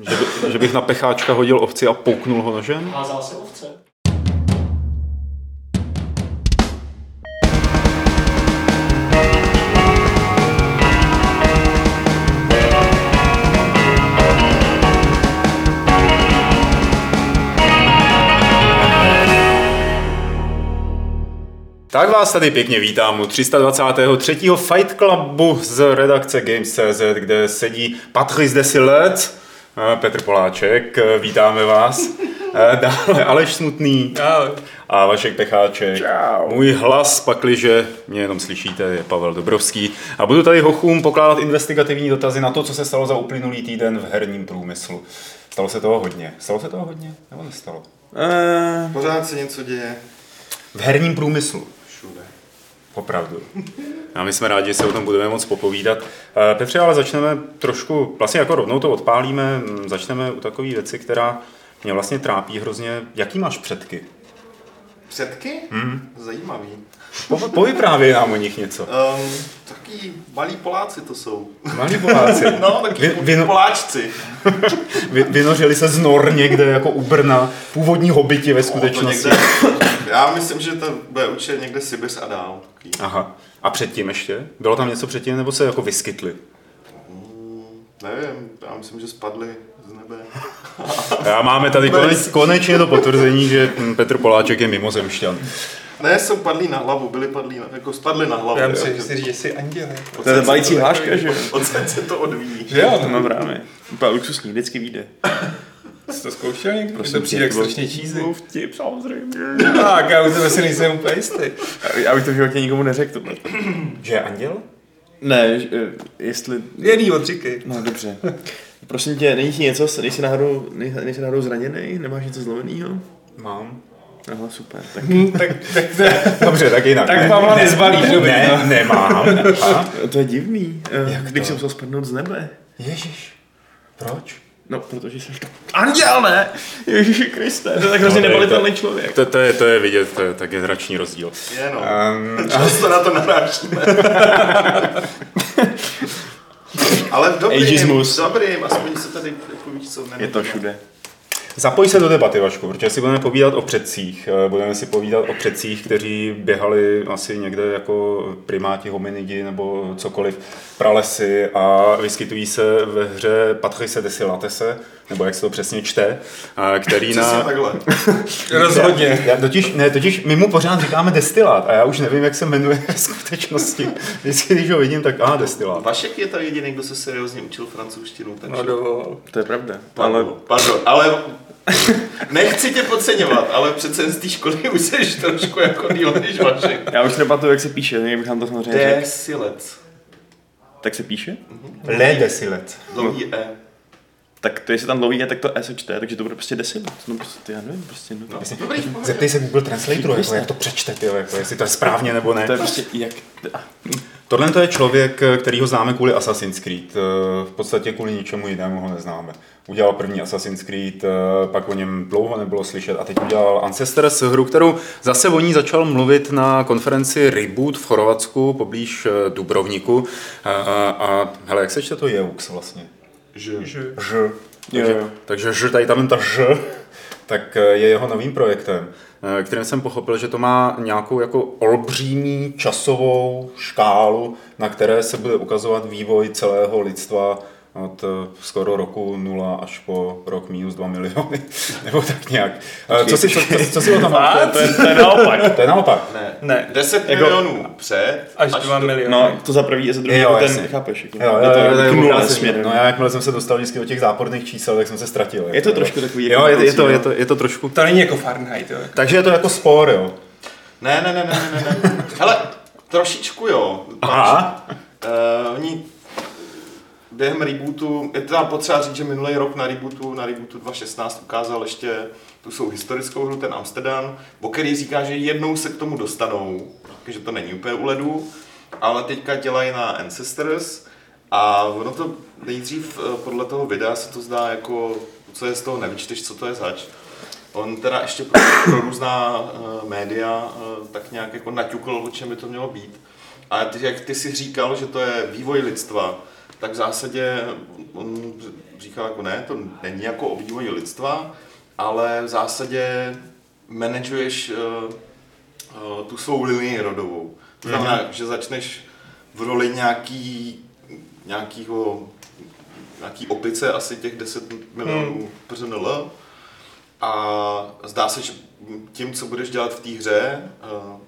Že, by, že bych na pecháčka hodil ovci a pouknul ho nožem? Házal se ovce. Tak vás tady pěkně vítám u 323. Fight Clubu z redakce Games.cz, kde sedí Patrice Desilet, Petr Poláček, eh, vítáme vás. Eh, Dále Aleš Smutný a Vašek Pecháček. Čau. Můj hlas, pakliže mě jenom slyšíte, je Pavel Dobrovský. A budu tady hochům pokládat investigativní dotazy na to, co se stalo za uplynulý týden v herním průmyslu. Stalo se toho hodně. Stalo se toho hodně? Nebo nestalo? Uh, Pořád se něco děje. V herním průmyslu. Všude. Opravdu. A my jsme rádi, že se o tom budeme moc popovídat. Eh, Petře, ale začneme trošku, vlastně jako rovnou to odpálíme, mm, začneme u takové věci, která mě vlastně trápí hrozně. Jaký máš předky? Předky? Hmm. Zajímavý. Po, povyprávěj nám o nich něco. Um, taký malí Poláci to jsou. Malí Poláci. No, taky Vy- vy, Poláčci. Vy, vynořili se z nor někde jako u Brna, původní hobiti ve No, skutečnosti. někde, já myslím, že to bude určitě někde Sibis a dál. Aha. A předtím ještě? Bylo tam něco předtím, nebo se jako vyskytli? Nevím, já myslím, že spadli z nebe. A máme tady koneč, konečně to potvrzení, že mm, Petr Poláček je mimozemšťan. Ne, jsou padlí na hlavu, byli padlí na, jako spadli na hlavu. Já myslím, že si říct, že jsi anděl. to je balící hláška, že jo? Odsaď se to odvíjí. Že jo? To mám právě. Úplně luxusní, vždycky vyjde. Jsi to zkoušel někdy? Prosím, to přijde jak to strašně cheesy. Byl vtip, samozřejmě. Tak, já u tebe si nejsem úplně jistý. Já bych to v životě nikomu neřekl tohle. Že je anděl? Ne, že, eh, jestli... Jený odříkej. No dobře. Prosím tě, není ti něco, nejsi náhodou, nej- nejsi náhodou zraněný? Nemáš něco zlomeného? Mám. Aha, super. Tak Tak, tak, tak, Dobře, tak jinak. tak Ne- Pavla ne- nezbalíš, dobrý. Ne, no. nemám. A? to je divný. Eh, Jak Když to? jsem musel spadnout z nebe. Ježíš. Proč? No, protože jsem... Anděl, ne! Ježíši Kriste, to je tak hrozně No, to je- nebalitelný člověk. To, to, je, to je vidět, to je tak je dračný rozdíl. Je no. Um, Často na to narážíme. Ale v dobrým, Ageismus. v dobrým, aspoň se tady jako víš co, Je to všude. Zapoj se do debaty, Vašku, protože si budeme povídat o předcích. Eh, Budeme si povídat o předcích, kteří běhali asi někde jako primáti, hominidi nebo cokoliv, pralesy a vyskytují se ve hře Patrice Desilatese, nebo jak se to přesně čte, eh, který Přesně na... takhle. Rozhodně. Já totiž, ne, totiž my mu pořád říkáme destilát a já už nevím, jak se jmenuje v skutečnosti. Vždycky, když ho vidím, tak a destilát. Vašek je tady jediný, kdo se seriózně učil francouzštinu, takže... No dovol. To je pravda. Pardon, Ale pardon, ale nechci tě podceňovat, ale přece z té školy už jsi trošku jako díl než Vašek. já už nepamatuju, jak se píše, jak bych vám to samozřejmě řekl. Desilec. Tak se píše? Le desilet. Dlouhý E. Tak to jestli tam dlouhý je, tak to E se čte, takže to bude prostě decimat. No prostě, já nevím, prostě no. No, dobrý. Zeptej se Google Translatoru, jako, jak to přečte, tyjo, jako, jestli to je správně nebo ne. To je prostě jak... Tohle to je člověk, který ho známe kvůli Assassin's Creed. Eh, V podstatě kvůli ničemu jinému ho neznáme. Udělal první Assassin's Creed, eh, pak o něm dlouho nebylo slyšet a teď udělal Ancestors, hru, kterou zase o ní začal mluvit na konferenci Reboot v Chorvatsku, poblíž eh, Dubrovniku. A, a, a hele, jak se čte to Jeux vlastně? Že. Ž. Jo, Takže, jo. takže Ž, tady tam ta Ž, tak eh, je jeho novým projektem, kterým jsem pochopil, že to má nějakou jako olbřímý časovou škálu, na které se bude ukazovat vývoj celého lidstva od eh, skoro roku 0 až po rok minus 2 miliony, nebo tak nějak. Eh, Co si, co, co, co si o tom máte? To je, to je naopak. To je naopak. Ne. Ne. 10 Jako- milionů před. Až 2 do- miliony. No, to za prvý a za druhý, Jo, ten, chápeš, jako. Jo, jo, to jo, jako jo, nula jo, směrem. no já jakmile jsem se dostal vždycky do těch záporných čísel, tak jsem se ztratil. Je jako, to trošku takový Jo, jako je, je, to, cíl. je, to, je to trošku... To není jako Fahrenheit, jo. Takže je to jako spor, jo. Ne, ne, ne, ne, ne, ne, ne. Hele, trošičku jo. Aha. Uh, oni během rebootu, je teda potřeba říct, že minulý rok na rebootu, na rebootu 2016 ukázal ještě tu svou historickou hru, ten Amsterdam, o který říká, že jednou se k tomu dostanou, takže to není úplně u ledu, ale teďka dělají na Ancestors a ono to nejdřív eh, podle toho videa se to zdá jako, co je z toho nevyčteš, co to je zač. On teda ještě pro, pro různá uh, média uh, tak nějak jako naťukl, o čem by to mělo být. A ty, jak ty si říkal, že to je vývoj lidstva, tak v zásadě on říkal jako ne, to není jako o vývoji lidstva, ale v zásadě manažuješ uh, uh, tu svou linii rodovou. To znamená, mm-hmm. že začneš v roli nějaký, nějakýho, nějaký opice, asi těch 10 milionů mm. PRNL a zdá se, že tím, co budeš dělat v té hře, uh,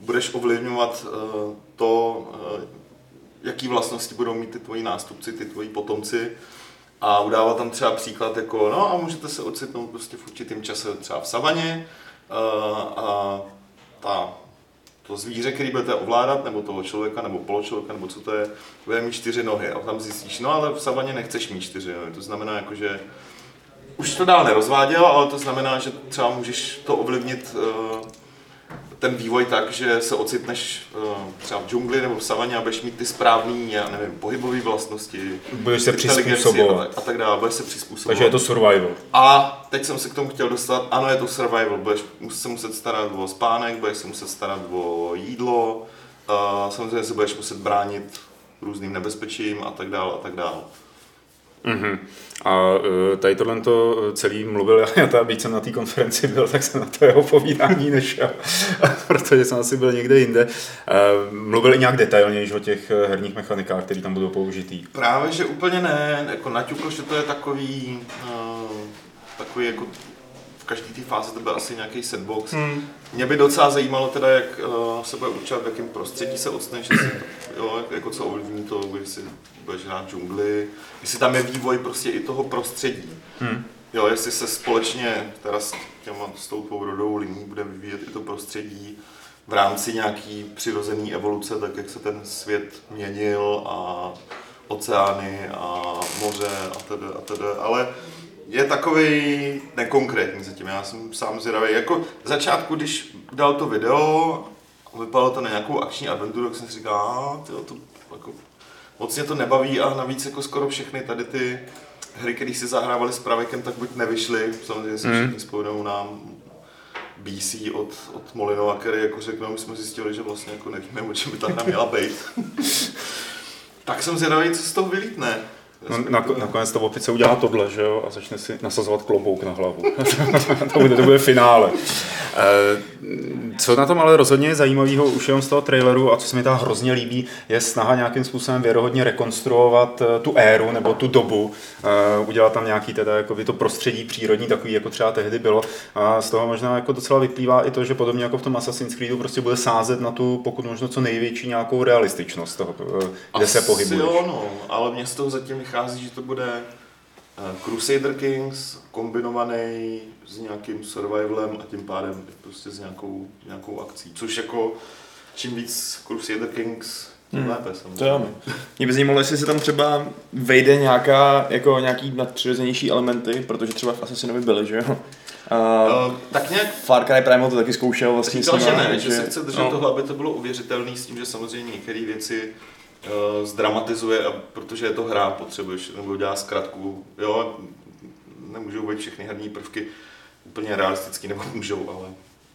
budeš ovlivňovat uh, to, uh, jaký vlastnosti budou mít ty tvoji nástupci, ty tvoji potomci. A udává tam třeba příklad jako, no a můžete se ocitnout prostě v určitém čase třeba v savaně uh, a ta, to zvíře, který budete ovládat, nebo toho člověka, nebo poločlověka, nebo co to je, bude mít čtyři nohy. A tam zjistíš, no ale v savaně nechceš mít čtyři nohy. To znamená jako, že už to dál nerozváděl, ale to znamená, že třeba můžeš to ovlivnit uh, ten vývoj tak, že se ocitneš uh, třeba v džungli nebo v savaně a budeš mít ty správné, já nevím, pohybové vlastnosti. Budeš se přizpůsobovat. A tak, a tak dále, budeš se přizpůsobovat. Takže je to survival. A teď jsem se k tomu chtěl dostat, ano, je to survival, budeš se muset starat o spánek, budeš se muset starat o jídlo, uh, samozřejmě se budeš muset bránit různým nebezpečím a tak dále a tak dále. Mm-hmm. A uh, tady tohle to celý mluvil, já ta, byť jsem na té konferenci byl, tak jsem na to jeho povídání nešel, protože jsem asi byl někde jinde. Uh, mluvil i nějak detailněji o těch eh, herních mechanikách, které tam budou použitý. Právě, že úplně ne, jako naťukl, že to je takový, takový jako v každé té fázi to byl asi nějaký sandbox. Hmm. Mě by docela zajímalo teda, jak uh, se bude určovat, v jakém prostředí se odstaneš, jestli, jo, jako co ovlivní to, jestli budeš hrát džungli, jestli tam je vývoj prostě i toho prostředí. Hmm. Jo, jestli se společně teda s, těma, s tou tvou rodovou liní bude vyvíjet i to prostředí v rámci nějaký přirozené evoluce, tak jak se ten svět měnil a oceány a moře a tedy a tedy, ale je takový nekonkrétní zatím, já jsem sám zvědavý. Jako v začátku, když dal to video, vypadalo to na nějakou akční adventuru, tak jsem si říkal, a, tyjo, to jako, moc mě to nebaví a navíc jako skoro všechny tady ty hry, které si zahrávali s pravěkem, tak buď nevyšly, samozřejmě si Mm. všichni vzpomenou na BC od, od Molinova, který jako řekl, no, my jsme zjistili, že vlastně jako nevíme, o čem by ta hra měla být. tak jsem zvědavý, co z toho vylítne. No, na, nakonec to opice udělá tohle, že jo, a začne si nasazovat klobouk na hlavu. to, bude, to bude finále. Eh, co na tom ale rozhodně je zajímavého už jenom z toho traileru a co se mi tam hrozně líbí, je snaha nějakým způsobem věrohodně rekonstruovat eh, tu éru nebo tu dobu, eh, udělat tam nějaký teda jako to prostředí přírodní, takový jako třeba tehdy bylo. A z toho možná jako docela vyplývá i to, že podobně jako v tom Assassin's Creedu prostě bude sázet na tu pokud možno co největší nějakou realističnost toho, kde se Asi pohybuješ. jo, no, ale mně z toho zatím vychází, že to bude Crusader Kings kombinovaný s nějakým survivalem a tím pádem prostě s nějakou, nějakou akcí. Což jako čím víc Crusader Kings, tím Hmm. lépe samozřejmě. To jo. Mě by zajímalo, jestli se tam třeba vejde nějaká, jako nějaký nadpřirozenější elementy, protože třeba v Assassinovi byly, že jo? A Uh, tak nějak Far Cry Primal to taky zkoušel vlastně Říkal, s že ne, že se chce držet no. toho, aby to bylo uvěřitelné s tím, že samozřejmě některé věci uh, zdramatizuje, a protože je to hra, potřebuješ, nebo dělá zkratku, jo, nemůžou být všechny herní prvky úplně realistický, nebo můžou, ale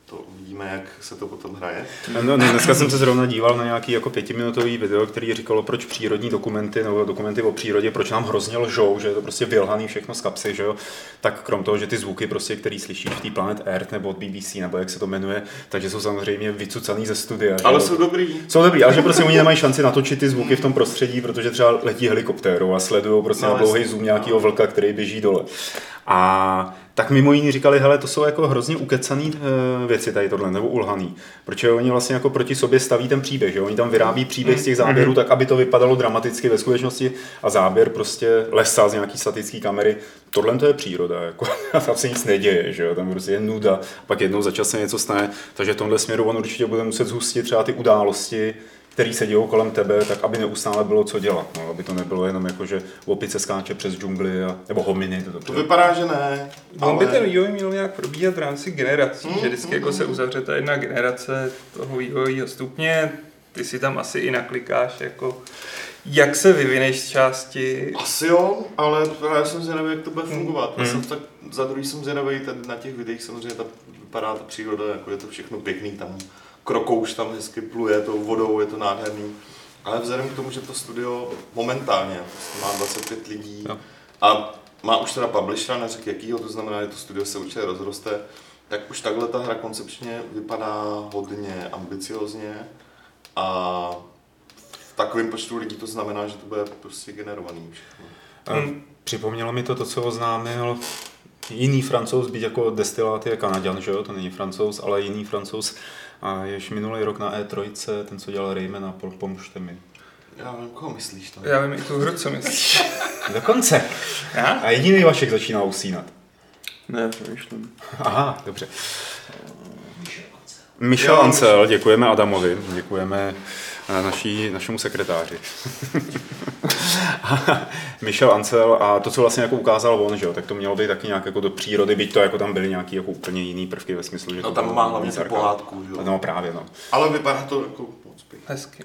to uvidíme, jak se to potom hraje. No, no, dneska jsem se zrovna díval na nějaký jako pětiminutový video, který říkalo, proč přírodní dokumenty nebo dokumenty o přírodě, proč nám hrozně lžou, že je to prostě vylhaný všechno z kapsy, že jo? Tak krom toho, že ty zvuky, prostě, který slyšíš v té Planet Earth nebo od BBC, nebo jak se to jmenuje, takže jsou samozřejmě vycucaný ze studia. Ale jo? jsou dobrý. jsou dobrý, ale že prostě oni nemají šanci natočit ty zvuky v tom prostředí, protože třeba letí helikoptérou a sledují prostě No, na dlouhý zoom nějakého vlka, který běží dole. A tak mimo jiní říkali, hele, to jsou jako hrozně ukecaný e, věci tady tohle, nebo ulhaný. Protože oni vlastně jako proti sobě staví ten příběh, že oni tam vyrábí příběh z těch záběrů tak, aby to vypadalo dramaticky ve skutečnosti a záběr prostě lesa z nějaký statické kamery. Tohle to je příroda, jako tam se nic neděje, že jo, tam prostě je nuda, pak jednou za čas se něco stane, takže v tomhle směru on určitě bude muset zhustit třeba ty události, který se dějou kolem tebe, tak aby neustále bylo co dělat, no, aby to nebylo jenom jako, že opice skáče přes džungli, a, nebo hominy. To, To vypadá, že ne. On by ten vývoj měl nějak probíhat v rámci generací, Mm, že vždycky mm, jako se mm. uzavře ta jedna generace toho vývojového stupně, ty si tam asi i naklikáš, jako jak se vyvineš z části. Asi jo, ale já jsem zvědavý, jak to bude fungovat. Já jsem tak, za druhý jsem zvědavý, tady na těch videích samozřejmě ta, vypadá ta příroda, jako je to všechno pěkný, tam krokouš tam hezky pluje tou vodou, je to nádherný. Ale vzhledem k tomu, že to studio momentálně má 25 lidí Jo. a má už teda publishera, neřek jakýho, to znamená, že to studio se určitě rozroste, tak už takhle ta hra koncepčně vypadá hodně ambiciozně a v takovém počtu lidí to znamená, že to bude prostě generovaný všechno. Hmm. Připomnělo mi to to, co oznámil jiný francouz, byť jako destilát je Kanaďan, že jo, to není francouz, ale jiný francouz, a jež minulý rok na E3, ten, co dělal Rayman a pol- pomůžte mi. Já nevím, koho myslíš to? Já vím i tu hru, co myslíš. Dokonce. Já? A jediný Vašek začíná usínat. Ne, přemýšlím. Aha, dobře. Michel Ancel, děkujeme Adamovi, děkujeme naší, našemu sekretáři. Michel Ancel a to, co vlastně jako ukázal on, že jo, tak to mělo být taky nějak jako do přírody, byť to jako tam byly nějaký jako úplně jiný prvky ve smyslu, že No to tam má hlavně pohádku, že jo. No právě, no. Ale vypadá to jako moc pěkně. Hezky.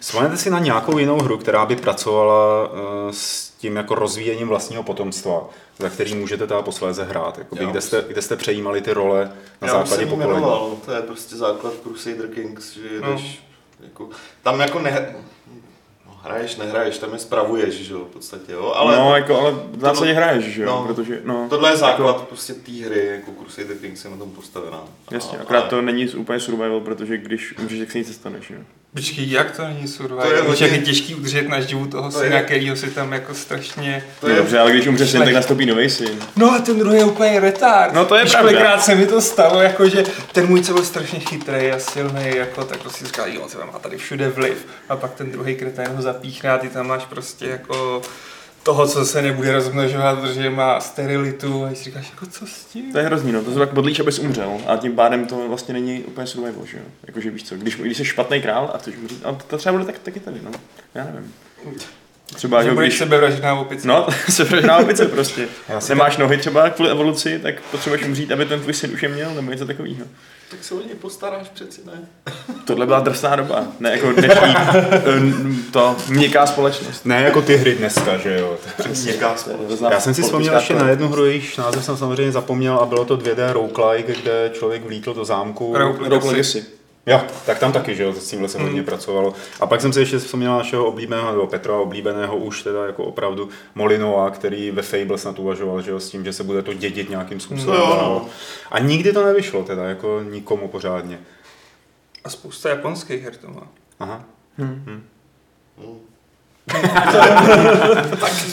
Vzpomenete si na nějakou jinou hru, která by pracovala eh, s tím jako rozvíjením vlastního potomstva, za který můžete teda posléze hrát, jakoby, Jo. kde, jste, kde jste přejímali ty role na Já základě pokolení. jmenoval, to je prostě základ Crusader Kings, že jedeš, jako, tam jako ne, no, hraješ, nehraješ, tam je spravuješ, že jo, v podstatě, jo, ale no, jako, ale v zásadě hraješ, že jo, No. protože, no. tohle je základ Jako, prostě té hry, jako Crusader Kings je na tom postavená. jasně, A- akorát ale- to není úplně survival, protože když umřeš, tak se nic nestane, že jo. Počkej, jak to není survival? To je hodně- je těžký udržet na živu toho To syna, je- kterýho si tam jako strašně... To No je, dobře, ale když umře syn, tak nastoupí nový syn. No a ten druhý je úplně retard. No to je Víš, pravda. kolikrát se mi to stalo, jako že ten můj, co byl strašně chytrý a silný, jako, tak to si říkal, jo, on se má tady všude vliv. A pak ten druhý kretén ho zapíchne a ty tam máš prostě jako toho, co se nebude rozmnožovat, protože má sterilitu a si říkáš, jako co s tím? To je hrozný, no, to se tak bodlíš, abys umřel a tím pádem to vlastně není úplně survival, že jo. Jakože víš co, když, když jsi špatný král a chceš umřít, a to třeba bude tak, taky tady, no, já nevím. Třeba, Že jako budeš když, sebevražedná opice. No, se vraždá opice prostě. Nemáš nohy třeba kvůli evoluci, tak potřebuješ umřít, aby ten tvůj syn už je měl, nebo něco takového. Tak se o něj postaráš přeci, ne? Tohle byla drsná doba, ne jako dnešní eh, to měkká společnost. Ne jako ty hry dneska, že jo. Měkká společnost. Já jsem si vzpomněl ještě na jednu hru, jejíž název jsem samozřejmě zapomněl a bylo to 2D roguelike, kde člověk vlítl do zámku. Rogue Legacy. Jo, tak tam taky, že jo, s tímhle se hodně Hmm. pracovalo. A pak jsem si ještě vzpomněl na našeho oblíbeného, nebo Petra oblíbeného už teda jako opravdu Molinova, který ve Fable snad uvažoval, že jo, s tím, že se bude to dědit nějakým způsobem. No jo, no. A nikdy to nevyšlo teda, jako nikomu pořádně. A spousta japonských her to má. Aha. Hmm.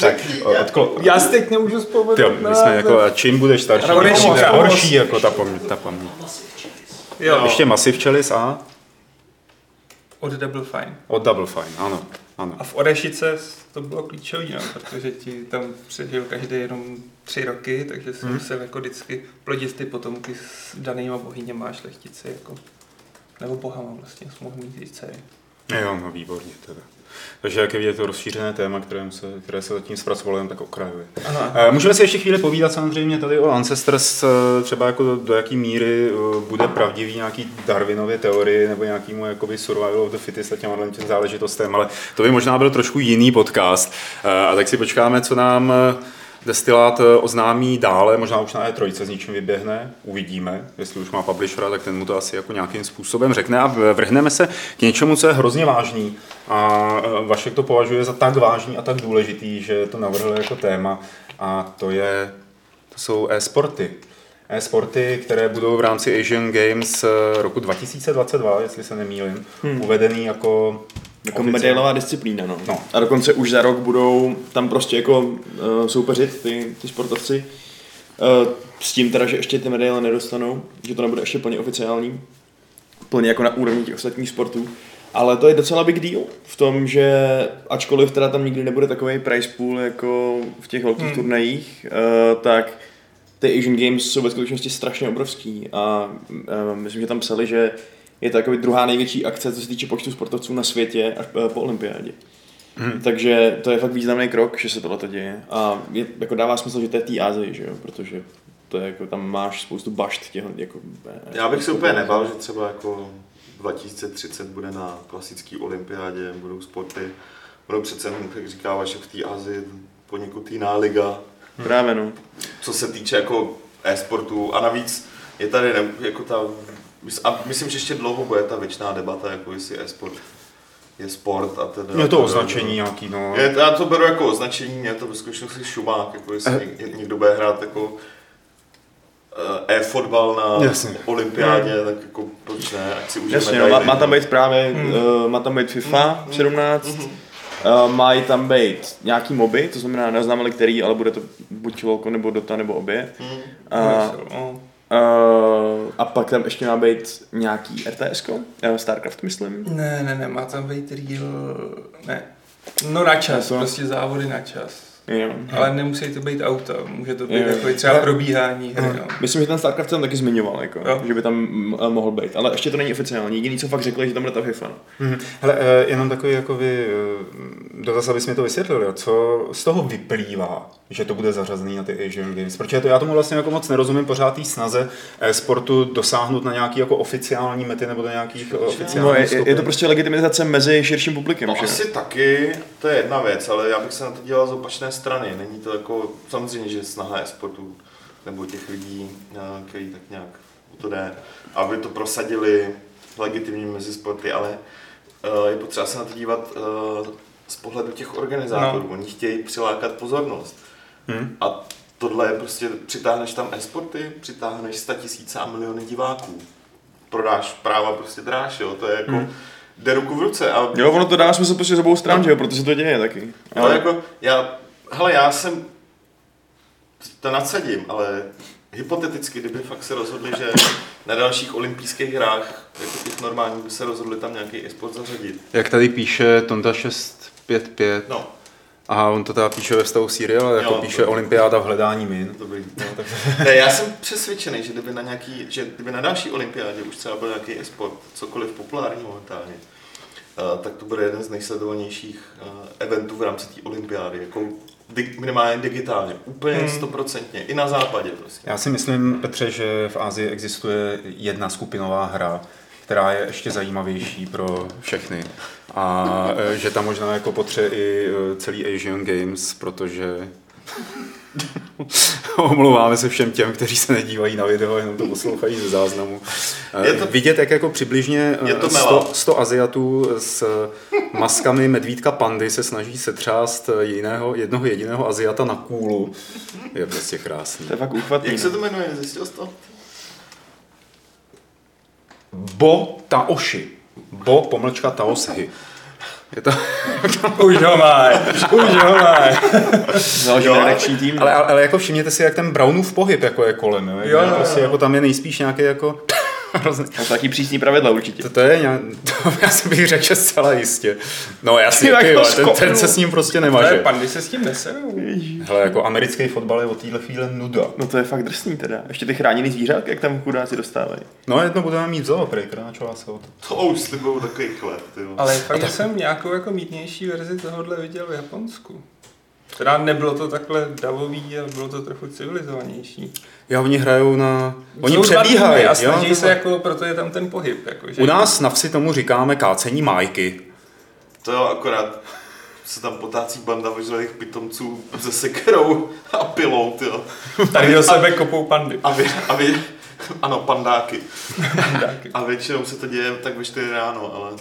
Tak, odklo... Já si teď nemůžu vzpomenout. Tyjo, my jsme jako, a čím budeš starší, horší. horší jako ta paměť. Ta paměť. Jo, Ještě Massive Chalice a od Double Fine. od Double Fine, ano. ano. A v Orešice to bylo klíčový, no, protože ti tam přežil každý jenom tři roky, takže si Hmm. musel jako vždycky plodit ty potomky s danýma bohyněma šlechtici, jako, nebo bohama vlastně, jsi mohl mít dcery. Jo, no výborně teda. Takže jak je vidět, to rozšířené téma, které se, které se zatím zpracovalo jen tak okrajově. Ano. Eh, Můžeme si ještě chvíli povídat samozřejmě tady o Ancestors, eh, třeba jako do, do jaký míry eh, bude pravdivý nějaký Darwinově teorii nebo nějakýmu jakoby survival of the fittest a těmhle těm záležitostem, ale to by možná byl trošku jiný podcast. A tak si počkáme, co nám destilát eh, oznámí dále, možná už na E3 s něčím vyběhne, uvidíme, jestli už má publishera, tak ten mu to asi jako nějakým způsobem řekne a vrhneme se k něčemu, co je hrozně vážný a eh, Vašek to považuje za tak vážný a tak důležitý, že to navrhl jako téma a to je, to jsou e-sporty. E-sporty, které budou v rámci Asian Games eh, roku 2022, jestli se nemýlim, hmm. uvedený jako Jako medailová disciplína, no. No. A dokonce už za rok budou tam prostě jako uh, soupeřit ty, ty sportovci. Uh, s tím teda, že ještě ty medaile nedostanou, že to nebude ještě plně oficiální, plně jako na úrovni těch ostatních sportů. Ale to je docela big deal v tom, že ačkoliv teda tam nikdy nebude takový prize pool jako v těch velkých hmm. turnajích, uh, tak ty Asian Games jsou ve skutečnosti strašně obrovský a uh, myslím, že tam psali, že je to jako druhá největší akce, co se týče počtu sportovců na světě až eh, po olympiádě. Hmm. Takže to je fakt významný krok, že se tohle děje. A je, jako dává smysl, že to je v té Ázii, že jo? protože to je jako, tam máš spoustu bašt těch, jako, eh, Já bych se úplně nebal, že třeba jako 2030 bude na klasické olympiádě, budou sporty. Budou přece, jenom, jak říká Vašek, v té Azii poněkud jiná liga, Právě no. co se týče jako e-sportu. A navíc je tady ne, jako ta, a myslím, že ještě dlouho bude ta věčná debata, jako jestli e-sport je sport a teda. Je to označení nějaký, no. Je, já to beru jako označení, mě to ve skutečnosti šumák, jako jestli něk, někdo bude hrát jako eh, e-fotbal na Jasně. olympiádě, tak jako proč ne, ať si užijeme Jasně, no, má, má tam no. být právě, uh, má tam být FIFA 17, uh, mají tam být nějaký moby, to znamená neznáme který, ale bude to buď Volko nebo Dota nebo obě. Mhm. A, No, uh, a pak tam ještě má být nějaký RTS, uh, Starcraft myslím. Ne, ne, ne, má tam být real, ne. No na čas, No prostě závody na čas. Jo. Ale nemusí to být auta, může to být Jo, jo. jako třeba probíhání hry, no. Myslím, že ten Starcraft tam taky zmiňoval, jako, Jo. že by tam eh, mohl být, ale ještě to není oficiální. Jediný, co fakt řekli, že tam bude ta FIFA. No. Mhm. Hele, eh, jenom takový jako vy, eh, dotaz, abys mi to vysvětlil, jo. co z toho vyplývá, že to bude zařazený na ty Asian Games, protože to, já tomu vlastně jako moc nerozumím pořád té snaze sportu dosáhnout na nějaký jako oficiální mety nebo do nějakých oficiálních No, je, je, to prostě legitimizace mezi širším publikem, No že? asi taky, to je jedna věc, ale já bych se na to díval z opačné strany. Není to jako, samozřejmě, že snaha e-sportu nebo těch lidí, eh, který tak nějak o to jde, aby to prosadili legitimně mezi sporty, ale eh, je potřeba se na to dívat eh, z pohledu těch organizátorů. No. Oni chtějí přilákat pozornost. Hmm. A tohle je prostě, přitáhneš tam e-sporty, přitáhneš 100 tisíce a miliony diváků. Prodáš práva prostě dráž, jo, to je jako, hmm. jde ruku v ruce. A Jo, ono to dává smysl prostě z obou stran, že jo, protože to děje taky. ale jako, já, hele, já jsem, to nadsadím, ale hypoteticky, kdyby fakt se rozhodli, že na dalších olympijských hrách, jako těch normálních, by se rozhodli tam nějaký e-sport zařadit. Jak tady píše Tonda 655, No, a on to teda píše ve stavu Serial, ale jako Jo, píše Olympiáda v hledání min. dobrý. No, tak... ne, já jsem přesvědčený, že kdyby na, nějaký, že kdyby na další olympiádě už třeba byl nějaký e-sport, cokoliv populární momentálně, uh, tak to bude jeden z nejsledovanějších uh, eventů v rámci té olympiády, jako minimálně digitálně, úplně Hmm. stoprocentně, i na západě prostě. Já si myslím, Petře, že v Ázii existuje jedna skupinová hra, která je ještě zajímavější pro všechny. A e, že tam možná jako potře i e, celý Asian Games, protože omlouváme se všem těm, kteří se nedívají na video, jenom to poslouchají ze záznamu. Je to- Vidět, jak jako přibližně Je to 100, mela. 100 Aziatů s maskami medvídka pandy se snaží setřást jiného, jednoho jediného Aziata na kůlu. Je prostě krásný. To je fakt úchvatný. Jak se no. to jmenuje, zjistil jsi to? Bo Taoshi. Bo pomlčka Taoshy. Je to, Už ho máj, už ho máj. Založíme Jo, redakční tým. ale, ale, ale, jako všimněte si, jak ten Brownův pohyb jako je kolem. Jo? Jo, jo, prostě jo. jako tam je nejspíš nějaký jako... hrozný- No, taky přísný pravidla určitě. to, to je nějak, to já si bych řekl, že zcela jistě. No jasně, Ty jako jo, ten, ten se s ním prostě To je nemaže. pandy se s tím neserou. Hele, jako americký fotbal je od téhle chvíle nuda. No to je fakt drsný teda. Ještě ty chráněný zvířátka, jak tam chudáci dostávají. No jedno budeme mít zoo, prej, kráčová se o to. To už slibou takový chleb, ty. Ale fakt, že jsem nějakou jako mítnější verzi tohohle viděl v Japonsku. Teda nebylo to takhle davový, ale bylo to trochu civilizovanější. Jo, oni hrajou na... Oni přebíhají. A jo, snaží se tohle. jako, proto je tam ten pohyb. Jako, že U nás na vsi tomu říkáme kácení májky. To jo, akorát se tam potácí banda vyžlých pitomců se sekerou a pilou, ty jo. Tady do sebe kopou pandy. A vy, a vy, ano, pandáky. Pandáky. A většinou se to děje tak ve 4 ráno, ale...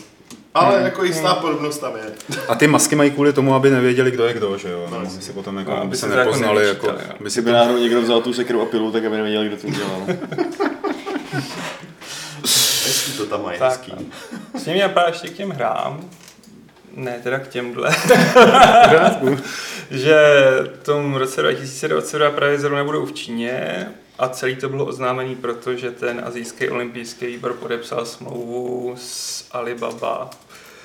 Ale jako jistá podobnost tam je. A ty masky mají kvůli tomu, aby nevěděli, kdo je kdo, že jo? No, No, jasně. si potom jako, No, aby aby se jako nepoznali, jako, nevyčítali, no. aby si Kdyby náhodou někdo vzal tu sekeru a pilu, tak aby nevěděli, kdo to udělal. Hezký to tam mají, Tak, hezký. S tím mě napadá ještě k těm hrám. Ne, teda k těmhle. že v tom roce 2022 právě zrovna budou v Číně a celý to bylo oznámený, protože ten azijský olympijský výbor podepsal smlouvu s Alibaba,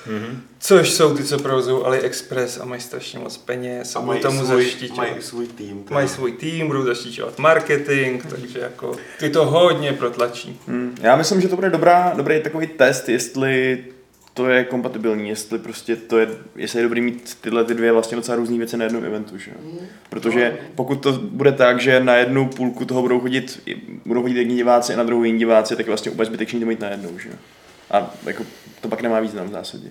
Mhm. což jsou ty, co provozují AliExpress a mají strašně moc peněz a, budou mají tomu svůj, zaštiťovat. mají svůj tým. teda. Mají svůj tým, budou zaštiťovat marketing, takže jako ty to hodně protlačí. Hmm. Já myslím, že to bude dobrá, dobrý takový test, jestli to je kompatibilní, jestli prostě to je, jestli je dobrý mít tyhle ty dvě vlastně docela různé věci na jednom eventu, že? jo. Protože pokud to bude tak, že na jednu půlku toho budou chodit, budou chodit jedni diváci a na druhou jiní diváci, tak je vlastně úplně zbytečný to mít na jednou, že? jo. A jako, to pak nemá význam v zásadě.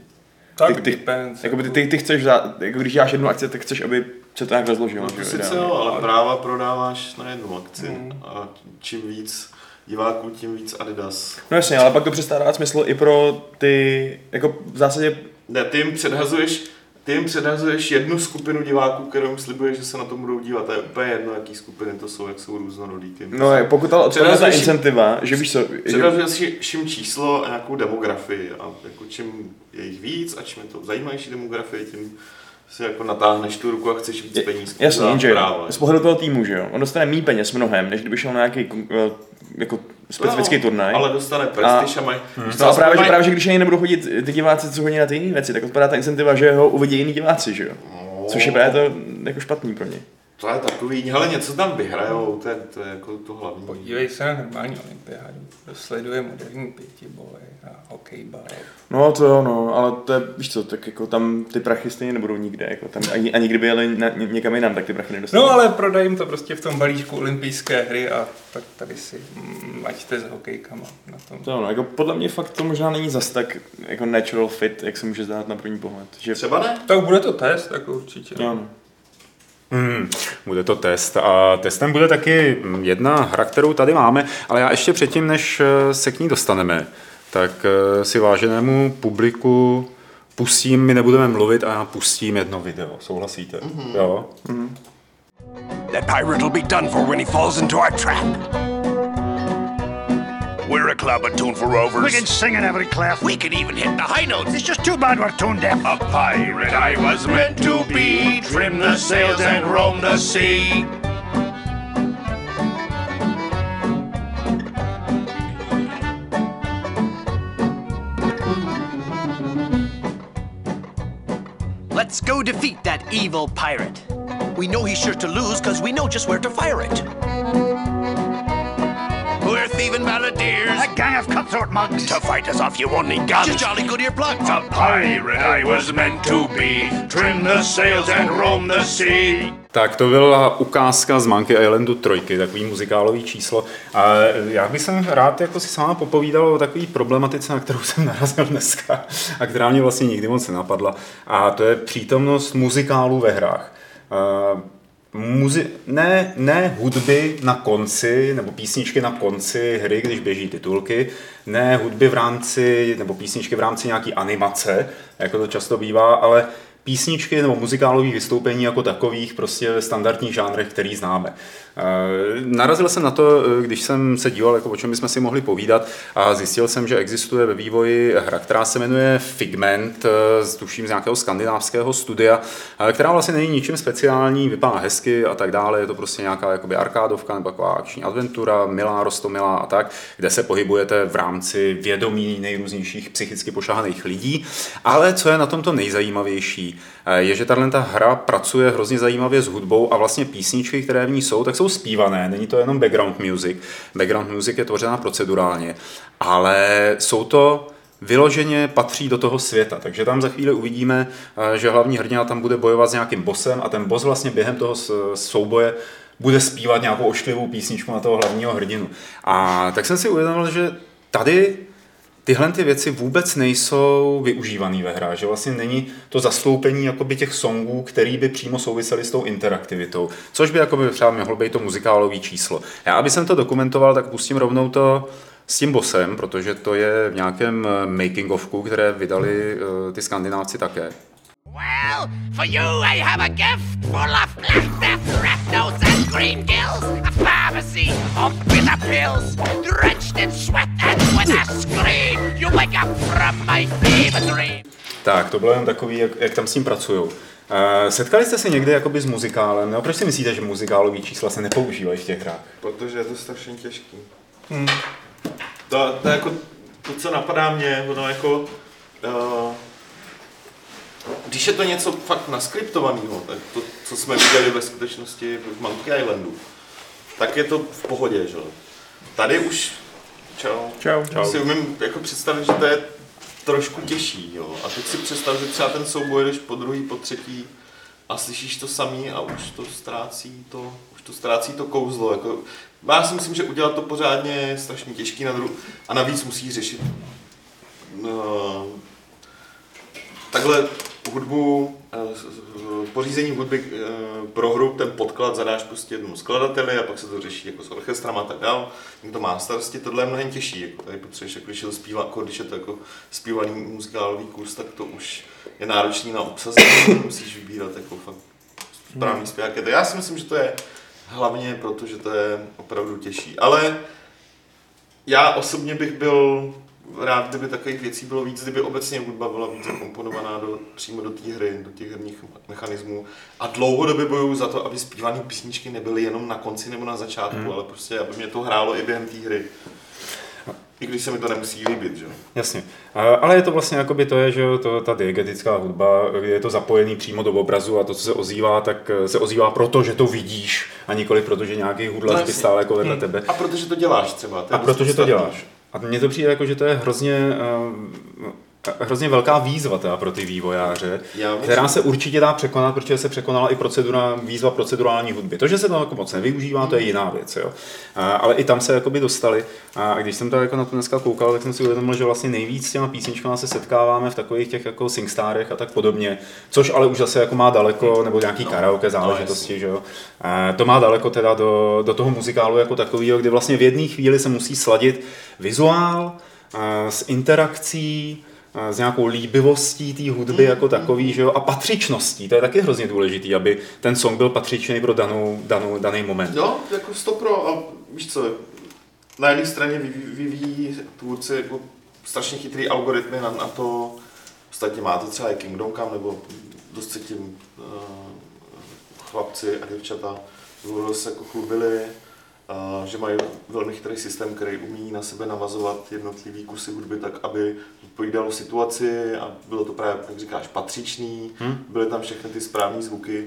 Tak Ty- ty- depends. Jako ty, ty, ty chceš, za, jako když děláš jednu akci, tak chceš, aby se to nějak rozložilo. No to sice jo, ale práva prodáváš na jednu akci. Mm. A čím víc diváků, tím víc Adidas. No jasně, ale pak to přestává dát smysl i pro ty, jako v zásadě Ne, ty jim předhazuješ, ty jim předhazuješ jednu skupinu diváků, kterou jim slibuješ, že se na to budou dívat. To je úplně jedno, jaký skupiny to jsou, jak jsou různorodý. Ty No, je, pokud ale odpověď ta incentiva, že víš co, že, Předhazuješ jim číslo a nějakou demografii a jako čím je jich víc a čím je to zajímavější demografie, tím si jako natáhneš tu ruku a chceš víc peníz. jasně, práva. z pohledu toho týmu, že jo, on dostane méně peněz mnohem, než kdyby šel na nějaký jako specifický No, turnaj. Ale dostane prestiž a, mají... No a právě, že, právě, že když ani nebudou chodit ty diváci, co chodí na ty jiné věci, tak odpadá ta incentiva, že ho uvidí jiní diváci, že jo. Což je právě to jako špatný pro ně. To je takový, hele, něco tam vyhrajou, to je, to je jako to hlavní. Podívej se na normální olympiádu. Kdo sleduje moderní pětiboj a hokejbal. No to jo, no, ale to je, víš co, tak jako tam ty prachy stejně nebudou nikde, jako tam, ani, ani kdyby jeli na, ně- někam jinam, tak ty prachy nedostanou. No ale prodají jim to prostě v tom balíčku olympijské hry a tak tady si mm, laďte s hokejkama na tom. To no, jako podle mě fakt to možná není zas tak jako natural fit, jak se může zdát na první pohled. Že, Třeba ne? Tak bude to test, jako určitě. jo, no. Hmm, bude to test a testem bude taky jedna hra, kterou tady máme, ale já ještě předtím, než eh, se k ní dostaneme, tak eh, si váženému publiku pustím, my nebudeme mluvit a já pustím jedno video, souhlasíte? Mm-hmm. Jo? That pirate will be done for when he falls into our trap. We're a club attuned for rovers. We can sing in every clef. We can even hit the high notes. It's just too bad we're tone deaf. A pirate I was meant to be. Trim the sails and roam the sea. Let's go defeat that evil pirate. We know he's sure to lose because we know just where to fire it. We're thieving balladeers. A gang of cutthroat mugs. To fight us off, you only guns. Just jolly good earplugs. A pirate I was meant to be. Trim the sails and roam the sea. Tak to byla ukázka z Monkey Islandu trojky, takový muzikálový číslo. A já bych jsem rád jako si s váma popovídal o takové problematice, na kterou jsem narazil dneska a která mě vlastně nikdy moc nenapadla. A to je přítomnost muzikálů ve hrách. Muzi- ne, ne hudby na konci, nebo písničky na konci hry, když běží titulky, ne hudby v rámci, nebo písničky v rámci nějaký animace, jako to často bývá, ale písničky nebo muzikálové vystoupení jako takových prostě ve standardních žánrech, který známe. Eh, Narazil jsem na to, eh, když jsem se díval, jako o čem bychom si mohli povídat a zjistil jsem, že existuje ve vývoji hra, která se jmenuje Figment, eh, z- tuším z nějakého skandinávského studia, která vlastně není ničím speciální, vypadá hezky a tak dále, je to prostě nějaká jakoby arkádovka nebo taková akční adventura, milá, rostomilá a tak, kde se pohybujete v rámci vědomí nejrůznějších psychicky pošahaných lidí, ale co je na tomto nejzajímavější, eh, je, že tahle ta hra pracuje hrozně zajímavě s hudbou a vlastně písničky, které v ní jsou, tak jsou zpívané, není to jenom background music. Background music je tvořená procedurálně, ale jsou to vyloženě patří do toho světa. Takže tam za chvíli uvidíme, eh, že hlavní hrdina tam bude bojovat s nějakým bosem a ten boss vlastně během toho s- souboje bude zpívat nějakou ošklivou písničku na toho hlavního hrdinu. A tak jsem si uvědomil, že tady tyhle ty věci vůbec nejsou využívané ve hrách, že vlastně není to zastoupení jakoby těch songů, který by přímo souvisely s tou interaktivitou, což by jakoby třeba mohlo být to muzikálové číslo. Já, aby jsem to dokumentoval, tak pustím rovnou to s tím bosem, protože to je v nějakém eh, making ofku, které vydali eh, ty skandinávci také. Well, for you I have a gift full of laughter, rat nose and green gills. A pharmacy of bitter pills, drenched in sweat and with a scream, you wake up from my fever dream. Tak, to bylo jen takový, jak, jak tam s tím pracují. Uh, setkali jste se někdy jakoby s muzikálem? No, proč si myslíte, že muzikálové čísla se nepoužívají v těch hrách? Protože je to strašně těžký. Hmm. To, to, je jako, to, co napadá mě, ono jako, uh, když je to něco fakt naskriptovaného, tak to, co jsme viděli ve skutečnosti v Monkey Islandu, tak je to v pohodě, že jo. Tady už, čau, Čau. Čau. si umím jako představit, že to je trošku těžší, jo. A teď si představ, že třeba ten souboj jdeš po druhý, po třetí a slyšíš to samý a už to ztrácí to, už to ztrácí to kouzlo. Jako, já si myslím, že udělat to pořádně je strašně těžký na dru- a navíc musí řešit no, takhle hudbu, eh, pořízení hudby eh, pro hru, ten podklad zadáš prostě jednomu skladateli a pak se to řeší jako s orchestrama a tak dál. Někdo má starosti, tohle je mnohem těžší. Jako tady potřebuješ, jako když je to zpívá, jako když je to jako zpívaný muzikálový kurz, tak to už je náročný na obsazení, musíš vybírat jako fakt správný zpěváky. Tak já si myslím, že to je hlavně proto, že to je opravdu těžší. Ale já osobně bych byl rád, kdyby takových věcí bylo víc, kdyby obecně hudba byla víc zakomponovaná do, přímo do té hry, do těch herních mechanismů. A dlouhodobě bojuju za to, aby zpívané písničky nebyly jenom na konci nebo na začátku, hmm. ale prostě, aby mě to hrálo i během té hry. I když se mi to nemusí líbit, že? jo. Jasně. Ale je to vlastně jakoby to je, že to, ta diegetická hudba, je to zapojený přímo do obrazu a to, co se ozývá, tak eh, se ozývá proto, že to vidíš a nikoli proto, že nějaký hudlař No by stál jako vedle tebe. A protože to děláš třeba. To A protože to děláš. A mně to přijde jako, že to je hrozně, eh, hrozně velká výzva teda pro ty vývojáře, Já která se určitě dá překonat, protože se překonala i procedura, výzva procedurální hudby. To, že se to jako moc nevyužívá, to je jiná věc. Jo. A, ale i tam se jakoby dostali. A když jsem to jako na to dneska koukal, tak jsem si uvědomil, že vlastně nejvíc s těma písničkama se setkáváme v takových těch jako singstarech a tak podobně, což ale už zase jako má daleko, nebo nějaký karaoke záležitosti, že jo. A to má daleko teda do, do toho muzikálu jako takového, kdy vlastně v jedné chvíli se musí sladit vizuál a s interakcí, a s nějakou líbivostí té hudby jako takový, že jo, a patřičností. To je taky hrozně důležitý, aby ten song byl patřičný pro danou, danou, daný moment. Jo, jako stopro a víš co, na jedné straně vyvíjí, tvůrci jako strašně chytrý algoritmy na, na to, ostatně máte třeba i Kingdom Come, nebo dost se tím uh, chlapci a děvčata se jako chlubili, že mají velmi chytrý systém, který umí na sebe navazovat jednotlivý kusy hudby tak, aby odpovídalo situaci a bylo to právě, jak říkáš, patřičný, hmm. byly tam všechny ty správné zvuky.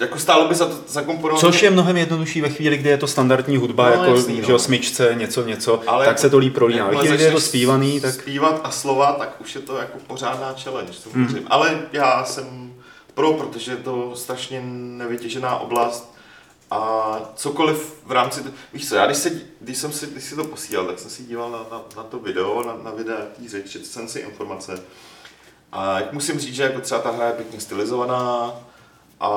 Jako stálo by za to zakomponovat. Což je mnohem jednodušší ve chvíli, kdy je to standardní hudba, No, jako jasný, že no. smyčce, něco, něco, Ale tak se to líp prolíná. Ve jakmile chvíli, kdy je to zpívaný, tak Zpívat a slova, tak už je to jako pořádná challenge, to Mhm. mm. Ale já jsem pro, protože je to strašně nevytěžená oblast a cokoliv v rámci, t- víš co, já když, se, když jsem si, když si to posílal, tak jsem si díval na, na, na to video, na, na videa, jaký řeč, četl jsem si informace. A jak musím říct, že jako třeba ta hra je pěkně stylizovaná a,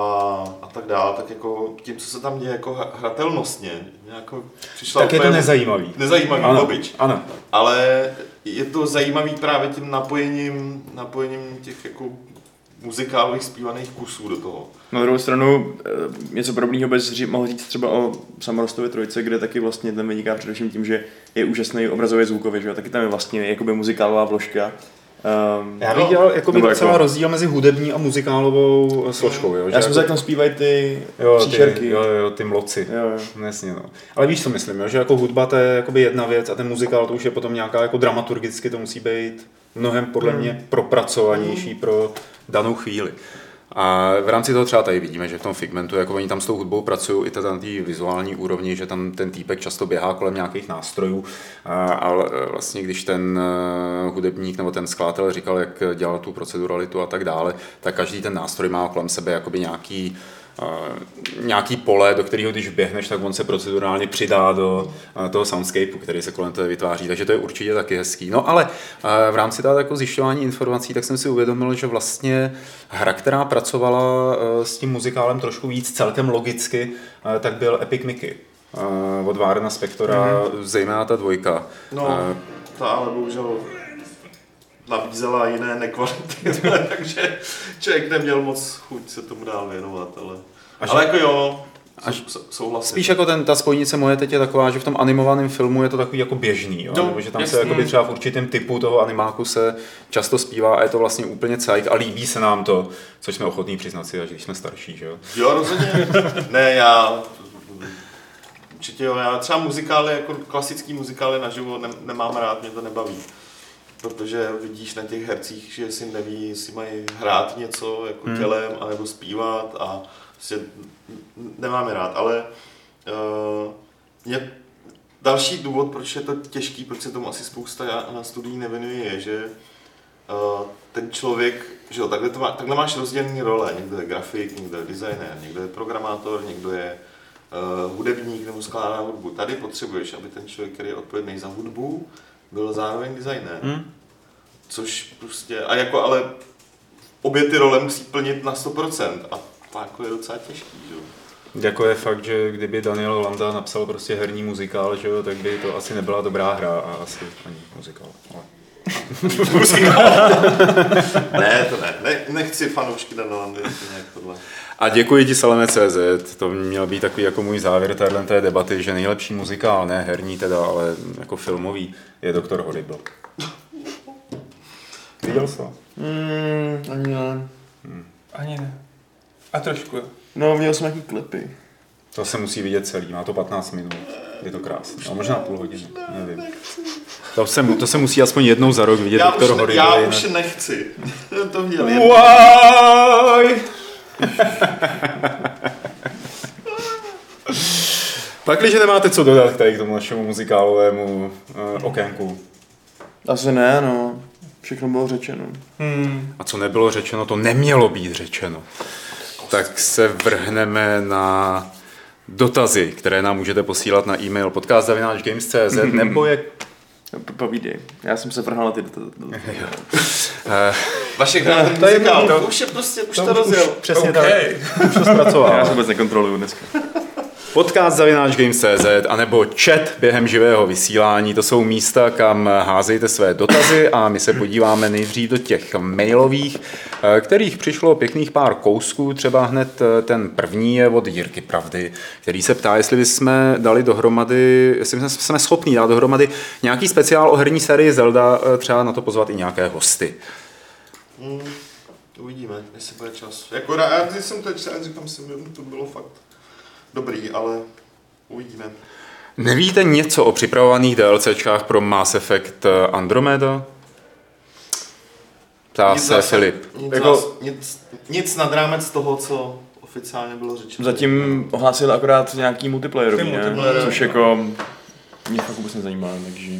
a tak dál, tak jako tím, co se tam děje jako hra- hratelnostně, jako přišla tak je to nezajímavý. Nezajímavý, Ano, obyč. ano. Ale je to zajímavý právě tím napojením, napojením těch jako muzikálových zpívaných kusů do toho. Na druhou stranu eh, něco podobného bys ří- mohl říct třeba o Samorostově trojce, kde taky vlastně ten vyniká především tím, že je úžasný obrazově zvukově, že jo? taky tam je vlastně jakoby muzikálová vložka. Um, Já bych dělal jako docela rozdíl mezi hudební a muzikálovou eh, složkou. Jo, že já jsem jako- jak tam zpívají ty Jo, ty, příšerky. jo, jo, ty mloci. Jo, jo. Jasně, no. Ale víš, co myslím, jo? že jako hudba to je jakoby jedna věc a ten muzikál to už je potom nějaká jako dramaturgicky to musí být mnohem podle mě propracovanější pro danou chvíli. A v rámci toho třeba tady vidíme, že v tom Figmentu, jako oni tam s tou hudbou pracují i teda na té vizuální úrovni, že tam ten týpek často běhá kolem nějakých nástrojů, a, ale vlastně když ten eh, hudebník nebo ten skladatel říkal, jak dělal tu proceduralitu a tak dále, tak každý ten nástroj má kolem sebe jakoby nějaký eh, nějaký pole, do kterého když běhneš, tak on se procedurálně přidá do toho soundscapeu, který se kolem tebe vytváří. Takže to je určitě taky hezký. No ale v rámci toho jako zjišťování informací, tak jsem si uvědomil, že vlastně hra, která pracovala s tím muzikálem trošku víc celkem logicky, tak byl Epic Mickey od Várna Spektora, mm-hmm. zejména ta dvojka. No, ta ale bohužel nabízela jiné nekvality, takže člověk neměl moc chuť se tomu dál věnovat, ale, Až- ale jako jo, až- sou- souhlasím. Spíš jako ten, ta spojnice moje teď je taková, že v tom animovaném filmu je to takový jako běžný, jo? No, nebo že tam jasný. se jakoby třeba v určitém typu toho animáku se často zpívá a je to vlastně úplně cajk a líbí se nám to, což jsme ochotní přiznat si, až když jsme starší, že jo? Jo, rozhodně. ne, já určitě jo, já třeba muzikály, jako klasický muzikály naživo ne, nemám rád, mě to nebaví. Protože vidíš na těch hercích, že si neví, jestli mají hrát něco jako Hmm. tělem, anebo zpívat a prostě nemám je rád, ale uh, mě, další důvod, proč je to těžký, proč se tomu asi spousta na studií nevěnuje, je, že uh, ten člověk, že jo, takhle, to má, takhle máš rozdělené role. Někdo je grafik, někdo je designer, někdo je programátor, někdo je uh, hudebník nebo skládá hudbu. Tady potřebuješ, aby ten člověk, který je odpovědný za hudbu, byl zároveň designer. Hmm? Což prostě, a jako ale obě ty role musí plnit na 100% a to jako je docela těžký, že? Jako je fakt, že kdyby Daniel Landa napsal prostě herní muzikál, že jo, tak by to asi nebyla dobrá hra a asi ani muzikál. Ale... Ne, to ne, ne nechci fanoušky Dana Landy, nějak tohle. A děkuji ti Saleme.cz, to měl být takový jako můj závěr téhle té debaty, že nejlepší muzikál, ne herní teda, ale jako filmový, je Doktor Horrible. Viděl jsi? Mm, ani ne. Ani ne. A trošku. No, viděl jsem nějaký klipy. To se musí vidět celý, má to 15 minut. Je to krásné. No, možná půl hodiny, nevím. To se, to se musí aspoň jednou za rok vidět Já Doktor už, ne, Horrible. já jinak- už nechci. To viděl jednou. Why? Pak, když nemáte co dodat k tady k tomu našemu muzikálovému uh, okénku, Asi ne, no. Všechno bylo řečeno. Hmm. a co nebylo řečeno, to nemělo být řečeno, tak se vrhneme na dotazy, které nám můžete posílat na e-mail podcast.games.cz nebo je... P- Povídej. Já jsem se vrhal na ty do, do, do. Uh, Vaše hra, ten to je to- to už je prostě, už to rozjel. přesně Okay. tak, už to zpracoval. Já se vůbec nekontroluju dneska. Podcast zavináč Games.cz anebo chat během živého vysílání. To jsou místa, kam házejte své dotazy a my se podíváme nejdřív do těch mailových, eh, kterých přišlo pěkných pár kousků. Třeba hned eh, ten první je od Jirky Pravdy, který se ptá, jestli bychom dali dohromady, jestli jsme- schopni dát dohromady nějaký speciál o herní sérii Zelda, eh, třeba na to pozvat i nějaké hosty. Hmm, uvidíme, jestli bude čas. Jako rád jsem teď říkám si, to bylo fakt dobrý, ale uvidíme. Nevíte něco o připravovaných DLCčkách pro Mass Effect eh, Andromeda? Ptá Nic se zase- Filip. Nic, Jako- nic, nic nad rámec toho, co oficiálně bylo řečeno. Zatím ohlásili akorát nějaký multiplayerový, Ty ne? multiplayerový, Což jako mě fakt vůbec nezajímá, takže...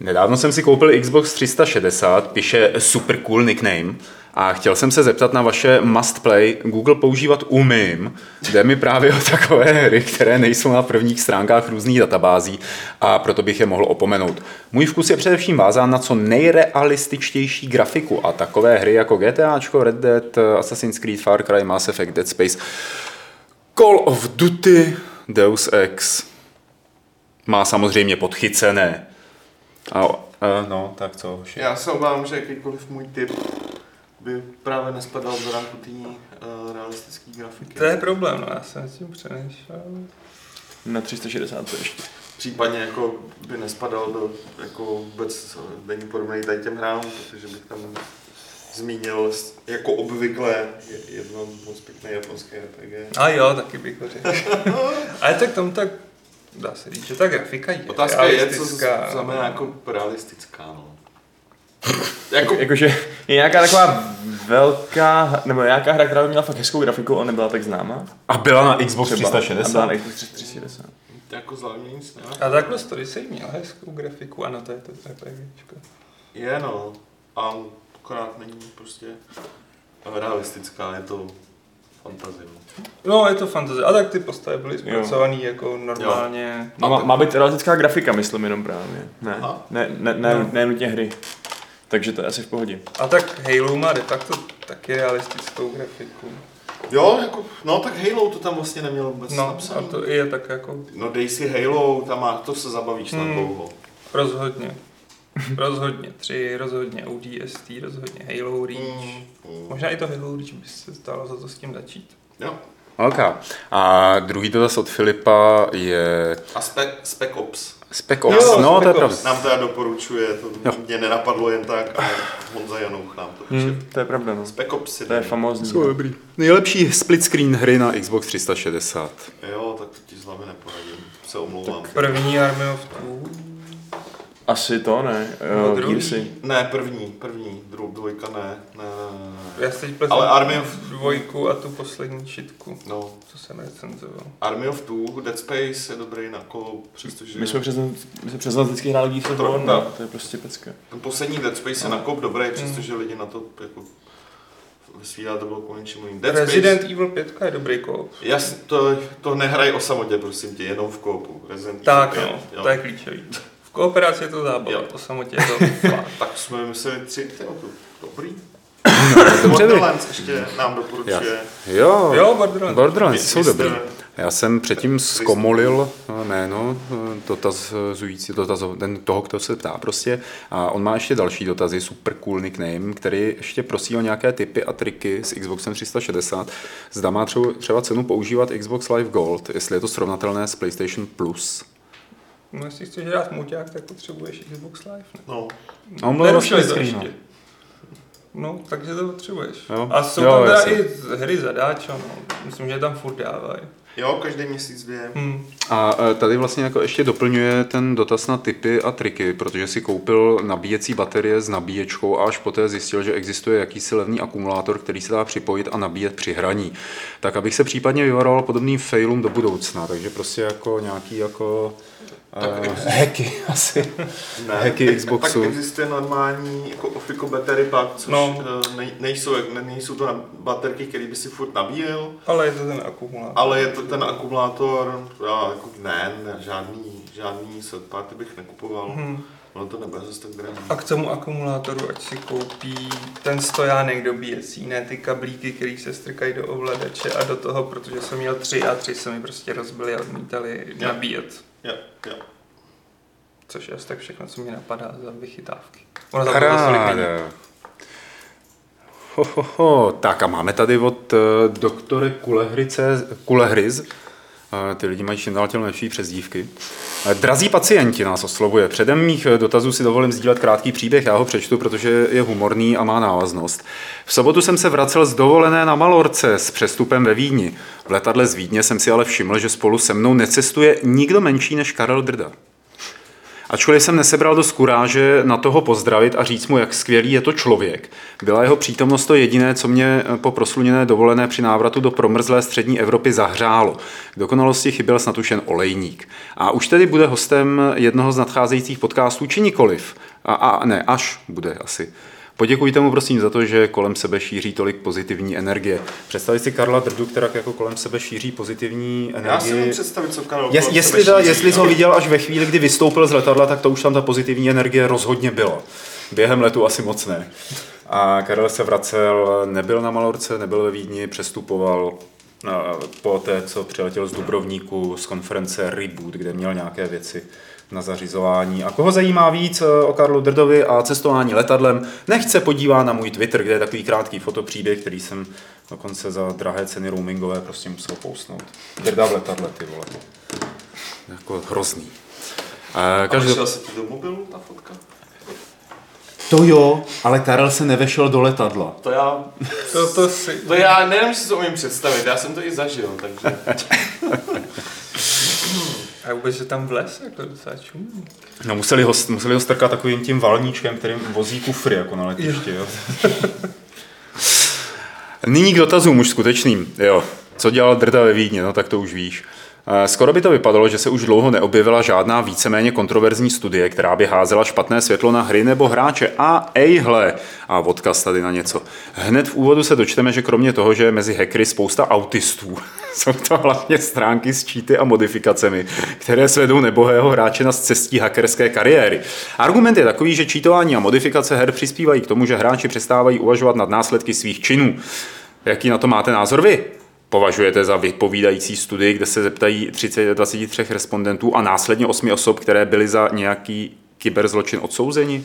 Nedávno jsem si koupil Xbox 360, píše super cool nickname, a chtěl jsem se zeptat na vaše must play. Google používat umím. Jde mi právě o takové hry, které nejsou na prvních stránkách různých databází a proto bych je mohl opomenout. Můj vkus je především vázán na co nejrealističtější grafiku a takové hry jako GTAčko, Red Dead, Assassin's Creed, Far Cry, Mass Effect, Dead Space, Call of Duty, Deus Ex. Má samozřejmě podchycené. A, a, no, tak co? Já se obávám, že jakýkoliv můj typ by právě nespadal do ranku té uh, realistické grafiky. To je problém, no já jsem s tím přemýšlel. Na 360 to ještě. Případně jako by nespadal do, jako vůbec není podobný tady těm hrám, protože bych tam zmínil jako obvykle je- jedno moc pěkné japonské RPG. A jo, taky bych ho řekl. Ale tak tam tak, dá se říct, že ta grafika je Otázka je, co znamená jako realistická, no. Jako, Jakože je nějaká taková velká, nebo nějaká hra, která by měla fakt hezkou grafiku, ale nebyla tak známá. A byla na Xbox Třeba. A byla 360? na Xbox 360. jako zlavně nic ne? A takhle story se měl hezkou grafiku, ano, to je to RPGčko. Je no, a akorát není prostě realistická, je to fantazie. no. Je to fantasy. A tak ty postavy byly zpracovaný jako normálně. No, má, má být realistická grafika, myslím jenom právě. Ne, Aha. ne, ne, ne, No. ne nutně hry. Takže to je asi v pohodě. A tak Halo má de facto taky realistickou grafiku. Jo, jako, no tak Halo to tam vlastně nemělo vůbec No, a napsané. to je tak jako No dej si Halo, tam má, to se zabavíš na Hmm. dlouho. rozhodně. Rozhodně 3, rozhodně ODST, rozhodně Halo Reach. Mm. Možná i to Halo Reach by se stalo za to s tím začít. Jo. OK. A druhý dotaz od Filipa je A Spec, Spec Ops. Spec Ops. Jo, no, to je pravda. Nám teda doporučuje, to Jo. mě nenapadlo jen tak, ale Honza Janouch nám to píše. Hmm, to je pravda, no. Spec Ops si To je famózní. Jsou dobrý. Nejlepší split screen hry na Xbox 360. Jo, tak to ti hlavy neporadím. Se omlouvám. První Army of Two. Asi to, ne? Nebo Jo, druhý. Gearsy. Ne, první, první, druhou, dvojka ne, ne, ne, ne. Já si teď Ale Army of- dvojku a tu poslední šitku, No, co jsem recenzoval. Army of Two, Dead Space je dobrý na kolo, přestože... My jsme přes, my jsme přes vždycky hráli Gears of To- War, no. no. to je prostě pecka. Ten poslední Dead Space je No. na kop dobrý, přestože lidi na to jako vysvílá to bylo kvůli něčemu jiným. Dead Resident Space, Evil 5 je dobrý koop. jasně, to, to nehraj o samotě, prosím tě, jenom v koopu. Resident Tak Evil no, 5, jo. to je klíčový. V kooperaci je to zábava, Jo. o samotě je to fakt. Tak jsme vymysleli tři, to dobrý. Borderlands ještě nám doporučuje. Jo, Jo, Borderlands. Borderlands jsou dobrý. Já jsem předtím zkomolil eh, jméno eh, dotazující, dotaz, ten toho, kdo se ptá prostě. A on má ještě další dotazy, super cool nickname, který ještě prosí o nějaké tipy a triky s Xboxem 360. Zda má třeba, třeba cenu používat Xbox Live Gold, jestli je to srovnatelné s PlayStation Plus. No, jestli chceš hrát muťák, tak potřebuješ Xbox Live. Ne? No, A on byl to screen, ještě. No, takže to potřebuješ. Jo. A jsou Jo, tam teda i hry zadáčo, no. Myslím, že tam furt dávají. jo, každý měsíc dvě. Hm. A e, tady vlastně jako ještě doplňuje ten dotaz na typy a triky, protože si koupil nabíjecí baterie s nabíječkou a až poté zjistil, že existuje jakýsi levný akumulátor, který se dá připojit a nabíjet při hraní. Tak abych se případně vyvaroval podobným failům do budoucna, takže prostě jako nějaký jako uh, hacky asi. Ne, Hacky tak- Xboxu. Tak existuje normální jako Offico Battery Pack, což No. no. nej, nejsou, ne, nejsou to na baterky, které by si furt nabíjel, Ale je to ten akumulátor. ale je to ten akumulátor, já jako ne, ne žádný, žádný set party bych nekupoval. Hmm. Ono to nebude zase tak drahý. A k tomu akumulátoru, ať si koupí ten stojánek dobíjecí, ne ty kablíky, které se strkají do ovladače a do toho, protože jsem měl tři a tři se mi prostě rozbily a odmítali nabíjet. Jo, jo. Což je asi tak všechno, co mě napadá za vychytávky. Ono. Paráda. Ho, ho, ho. Tak a máme tady od uh, doktore Kulehrice, Kulehryz. Ty lidi mají čím dál tím lepší přezdívky. Drazí pacienti nás oslovuje. Předem mých eh, dotazů si dovolím sdílet krátký příběh, já ho přečtu, protože je humorný a má návaznost. V sobotu jsem se vracel z dovolené na Malorce s přestupem ve Vídni. V letadle z Vídně jsem si ale všiml, že spolu se mnou necestuje nikdo menší než Karel Drda. Ačkoliv jsem nesebral dost kuráže na toho pozdravit a říct mu, jak skvělý je to člověk, byla jeho přítomnost to jediné, co mě eh, po prosluněné dovolené při návratu do promrzlé střední Evropy zahřálo. K dokonalosti chyběl snad už jen olejník. A už tedy bude hostem jednoho z nadcházejících podcastů, či nikoliv. A, a ne, až bude asi. Poděkujte mu prosím za to, že kolem sebe šíří tolik pozitivní energie. Představit si Karla Drdu, která jako kolem sebe šíří pozitivní energii. Já si můžu představit, co Karel kolem jestli, ta, šíří, jestli jsi no. ho viděl až ve chvíli, kdy vystoupil z letadla, tak to už tam ta pozitivní energie rozhodně byla. Během letu asi moc ne. A Karel se vracel, nebyl na Malorce, nebyl ve Vídni, přestupoval a po té, co přiletěl z Dubrovníku z konference Reboot, kde měl nějaké věci na zařizování. A koho zajímá víc eh, o Karlu Drdovi a cestování letadlem, nechce podívá na můj Twitter, kde je takový krátký fotopříběh, který jsem dokonce za drahé ceny roamingové prostě musel pousnout. Drda v letadle, ty vole. Jako hrozný. Eh, A Každý... vešel se ti do mobilu ta fotka? To jo, ale Karel se nevešel do letadla. To já, To, to si... to já nevím, si to umím představit, já jsem to i zažil, takže A vůbec, že tam vles, jako docela čum. No museli ho, museli ho strkat takovým tím valníčkem, kterým vozí kufry jako na letišti, jo. Nyní k dotazům už skutečným. Jo, co dělal Drda ve Vídni, no tak to už víš. Eh, Skoro by to vypadalo, že se už dlouho neobjevila žádná víceméně kontroverzní studie, která by házela špatné světlo na hry nebo hráče. A ejhle, a odkaz tady na něco. Hned v úvodu se dočteme, že kromě toho, že je mezi hackery spousta autistů, jsou to hlavně stránky s cheaty a modifikacemi, které svedou nebohého hráče na cestí hackerské kariéry. Argument je takový, že cheatování a modifikace her přispívají k tomu, že hráči přestávají uvažovat nad následky svých činů. Jaký na to máte názor vy? Považujete za vypovídající studii, kde se zeptají 30, 23 respondentů a následně 8 osob, které byly za nějaký kyberzločin odsouzeni?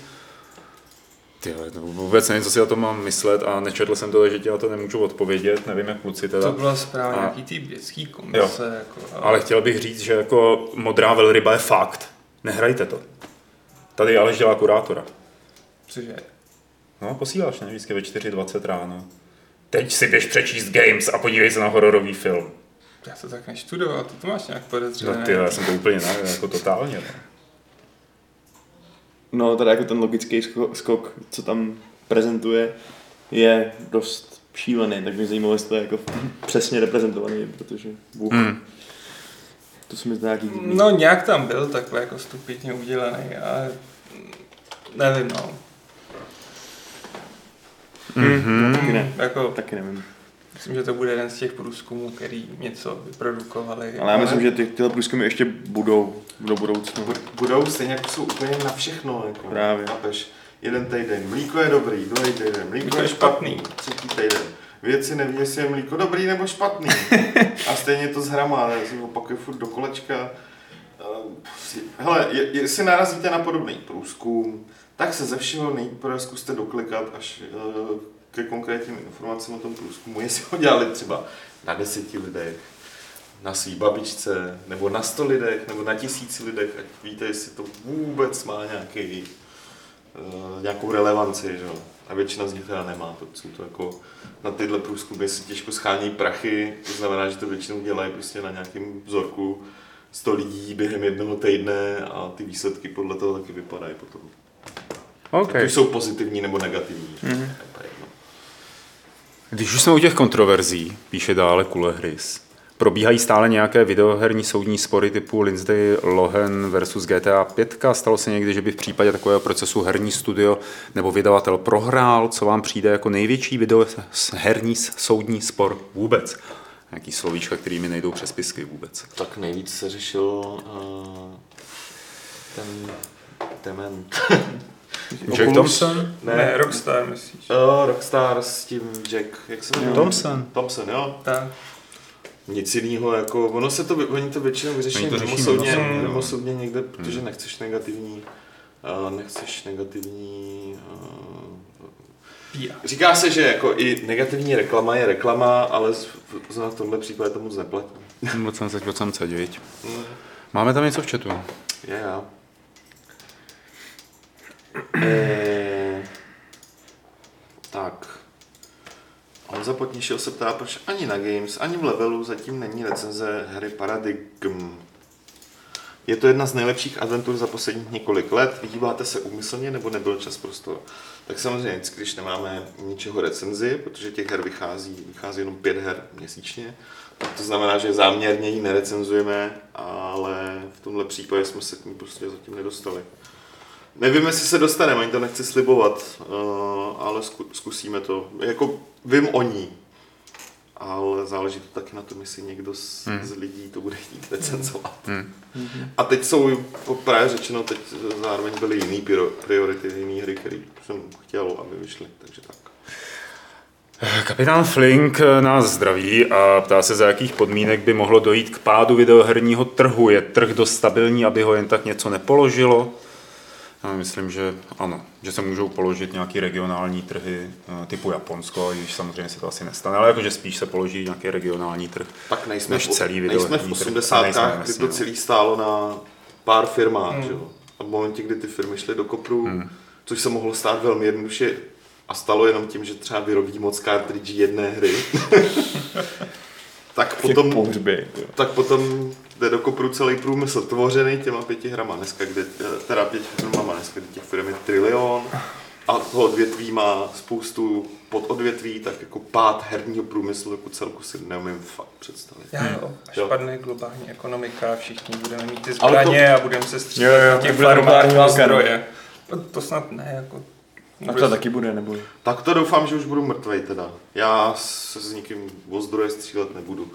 Ty vůbec nevím, co si o tom mám myslet a nečetl jsem to, že ti na to nemůžu odpovědět, nevím jak kluci teda. To byla správně A- nějaký ty dětský komise. Jako, ale... Ale chtěl bych říct, že jako modrá velryba je fakt. Nehrajte to. Tady Aleš dělá kurátora. Cože? No, posíláš, ne? Vždycky ve 4.20 ráno. Teď si běž přečíst Games a podívej se na hororový film. Já to tak neštudoval, to, to máš nějak No podezřelé. ty, já jsem to úplně ne, jako totálně. No. No, teda jako ten logický skok, co tam prezentuje, je dost šílený, tak mě zajímalo, jestli to je jako přesně reprezentovaný, protože Bůh. Hmm. To se mi zdá nějaký divný. No nějak tam byl takhle jako stupidně udělaný, ale nevím no. Mm-hmm. Taky ne. Jako, Taky nevím. myslím, že to bude jeden z těch průzkumů, který něco vyprodukovali. Ale já myslím, že ty, tyhle průzkumy ještě budou do budoucna. budou stejně jako jsou úplně na všechno. Jako, Právě. Chápeš? Jeden týden mlíko je dobrý, druhý týden mlíko je špatný, třetí týden. Věci neví, jestli je mlíko dobrý nebo špatný. A stejně to s hrama, ne? se opakuje furt do kolečka. Eh, Hele, je- jestli narazíte na podobný průzkum, tak se ze všeho nejprve zkuste doklikat až eh, ke konkrétním informacím o tom průzkumu, jestli ho dělali třeba na deseti lidech, na svý babičce, nebo na sto lidech, nebo na tisíci lidech, ať víte, jestli to vůbec má nějaký, uh, nějakou relevanci, že? A většina z nich teda nemá, to jsou to jako na tyhle průzkumy si těžko schání prachy, to znamená, že to většinou dělají prostě na nějakém vzorku 100 lidí během jednoho týdne a ty výsledky podle toho taky vypadají potom. OK. Okay. jsou pozitivní nebo negativní. Mm-hmm. Když už jsme u těch kontroverzí, píše dále Kulehrys, probíhají stále nějaké videoherní soudní spory typu Lindsay Lohan versus GTA 5. Stalo se někdy, že by v případě takového procesu herní studio nebo vydavatel prohrál, co vám přijde jako největší videoherní soudní spor vůbec? Nějaký slovíčka, kterými nejdou přes pisky vůbec. Tak nejvíc se řešil uh, ten dement. Jack Thompson? Ne, ne Rockstar, myslíš? Uh, Rockstar s tím Jack, jak se jmenuje? Thompson. Thompson, jo. Tak. Nic jiného, jako, ono se to, oni to většinou vyřeší Oni to řeší mimosoudně, mimosoudně, mimosoudně někde, protože nechceš negativní, uh, nechceš negativní, uh, PR. Říká se, že jako i negativní reklama je reklama, ale z- v, v tomhle případě to moc neplatí. Moc teď, moc teď, viď? Máme tam něco v chatu. Je, já. Eh, tak. Honza Potnišil se ptá, proč ani na Games, ani v levelu zatím není recenze hry Paradigm. Je to jedna z nejlepších adventur za posledních několik let. Vyhýbáte se úmyslně nebo nebyl čas prostor? Tak samozřejmě, když nemáme ničeho recenzi, protože těch her vychází, vychází jenom pět her měsíčně, tak to znamená, že záměrně ji nerecenzujeme, ale v tomhle případě jsme se k ní prostě zatím nedostali. Nevím, jestli se dostaneme, ani to nechci slibovat, uh, ale zku, zkusíme to. Jako vím o ní, ale záleží to taky na tom, jestli někdo z, hmm. z lidí to bude chtít recenzovat. Hmm. A teď jsou, právě řečeno, teď zároveň byly jiný piro- priority, jiný hry, které jsem chtěl, aby vyšly, takže tak. Kapitán Flink nás zdraví a ptá se, za jakých podmínek by mohlo dojít k pádu videoherního trhu. Je trh dost stabilní, aby ho jen tak něco nepoložilo? Já myslím, že ano, že se můžou položit nějaký regionální trhy eh, typu Japonsko, i když samozřejmě se to asi nestane, ale jakože spíš se položí nějaký regionální trh, Tak nejsme, než v, celý nejsme v videoherní trh. 80. Nejsme, kdy to no. celý stálo na pár firmách, hmm. že jo. A v momentě, kdy ty firmy šly do kopru, hmm. což se mohlo stát velmi jednoduše a stalo jenom tím, že třeba vyrobí moc cartridge jedné hry, tak potom, pohřby. tak potom jde do kopru celý průmysl tvořený těma pěti hrama dneska, kde, teda pěti firmama dneska, kde těch firm je trilion a toho odvětví má spoustu pododvětví, tak jako pád herního průmyslu jako celku si neumím fakt představit. Já jo, až Jo. padne globální ekonomika, všichni budeme mít ty Ale to- zbraně a budeme se střílet těch a no. zdroje. No, to snad ne, jako... A to taky bude, nebo? Tak to doufám, že už budu mrtvej teda. Já se s nikým o zdroje střílet nebudu.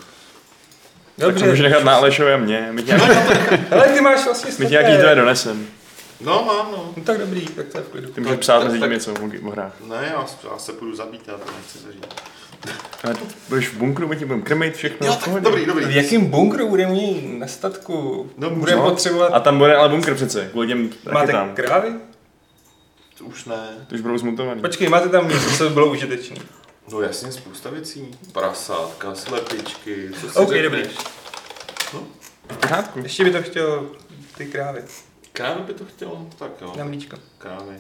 Tak to můžeš nechat na Alešovi a mě. My tě, Ale ty máš vlastně my tě nějaký zdroje donesem. No mám, no. No tak dobrý, tak to je v klidu. Ty můžeš psát mezi tím něco o- hrách. Ne, já, já se půjdu zabít, já to nechci zažít. Ale budeš v bunkru, my ti budeme krmit všechno. Jo, v tak dobrý, dobrý. V jakém bunkru budeme mít na statku? No, budeme no. potřebovat... A tam bude ale bunkr přece, kvůli těm máte krávy? To už ne. To už budou zmutovaný. Počkej, máte tam něco, co by bylo užitečné. No jasně, spousta věcí. Prasátka, slepičky, co si OK, řekneš. dobrý. V pořádku. Ještě by to chtělo ty krávy Krávy by to chtělo? Tak jo. na mlíčko. Krávy.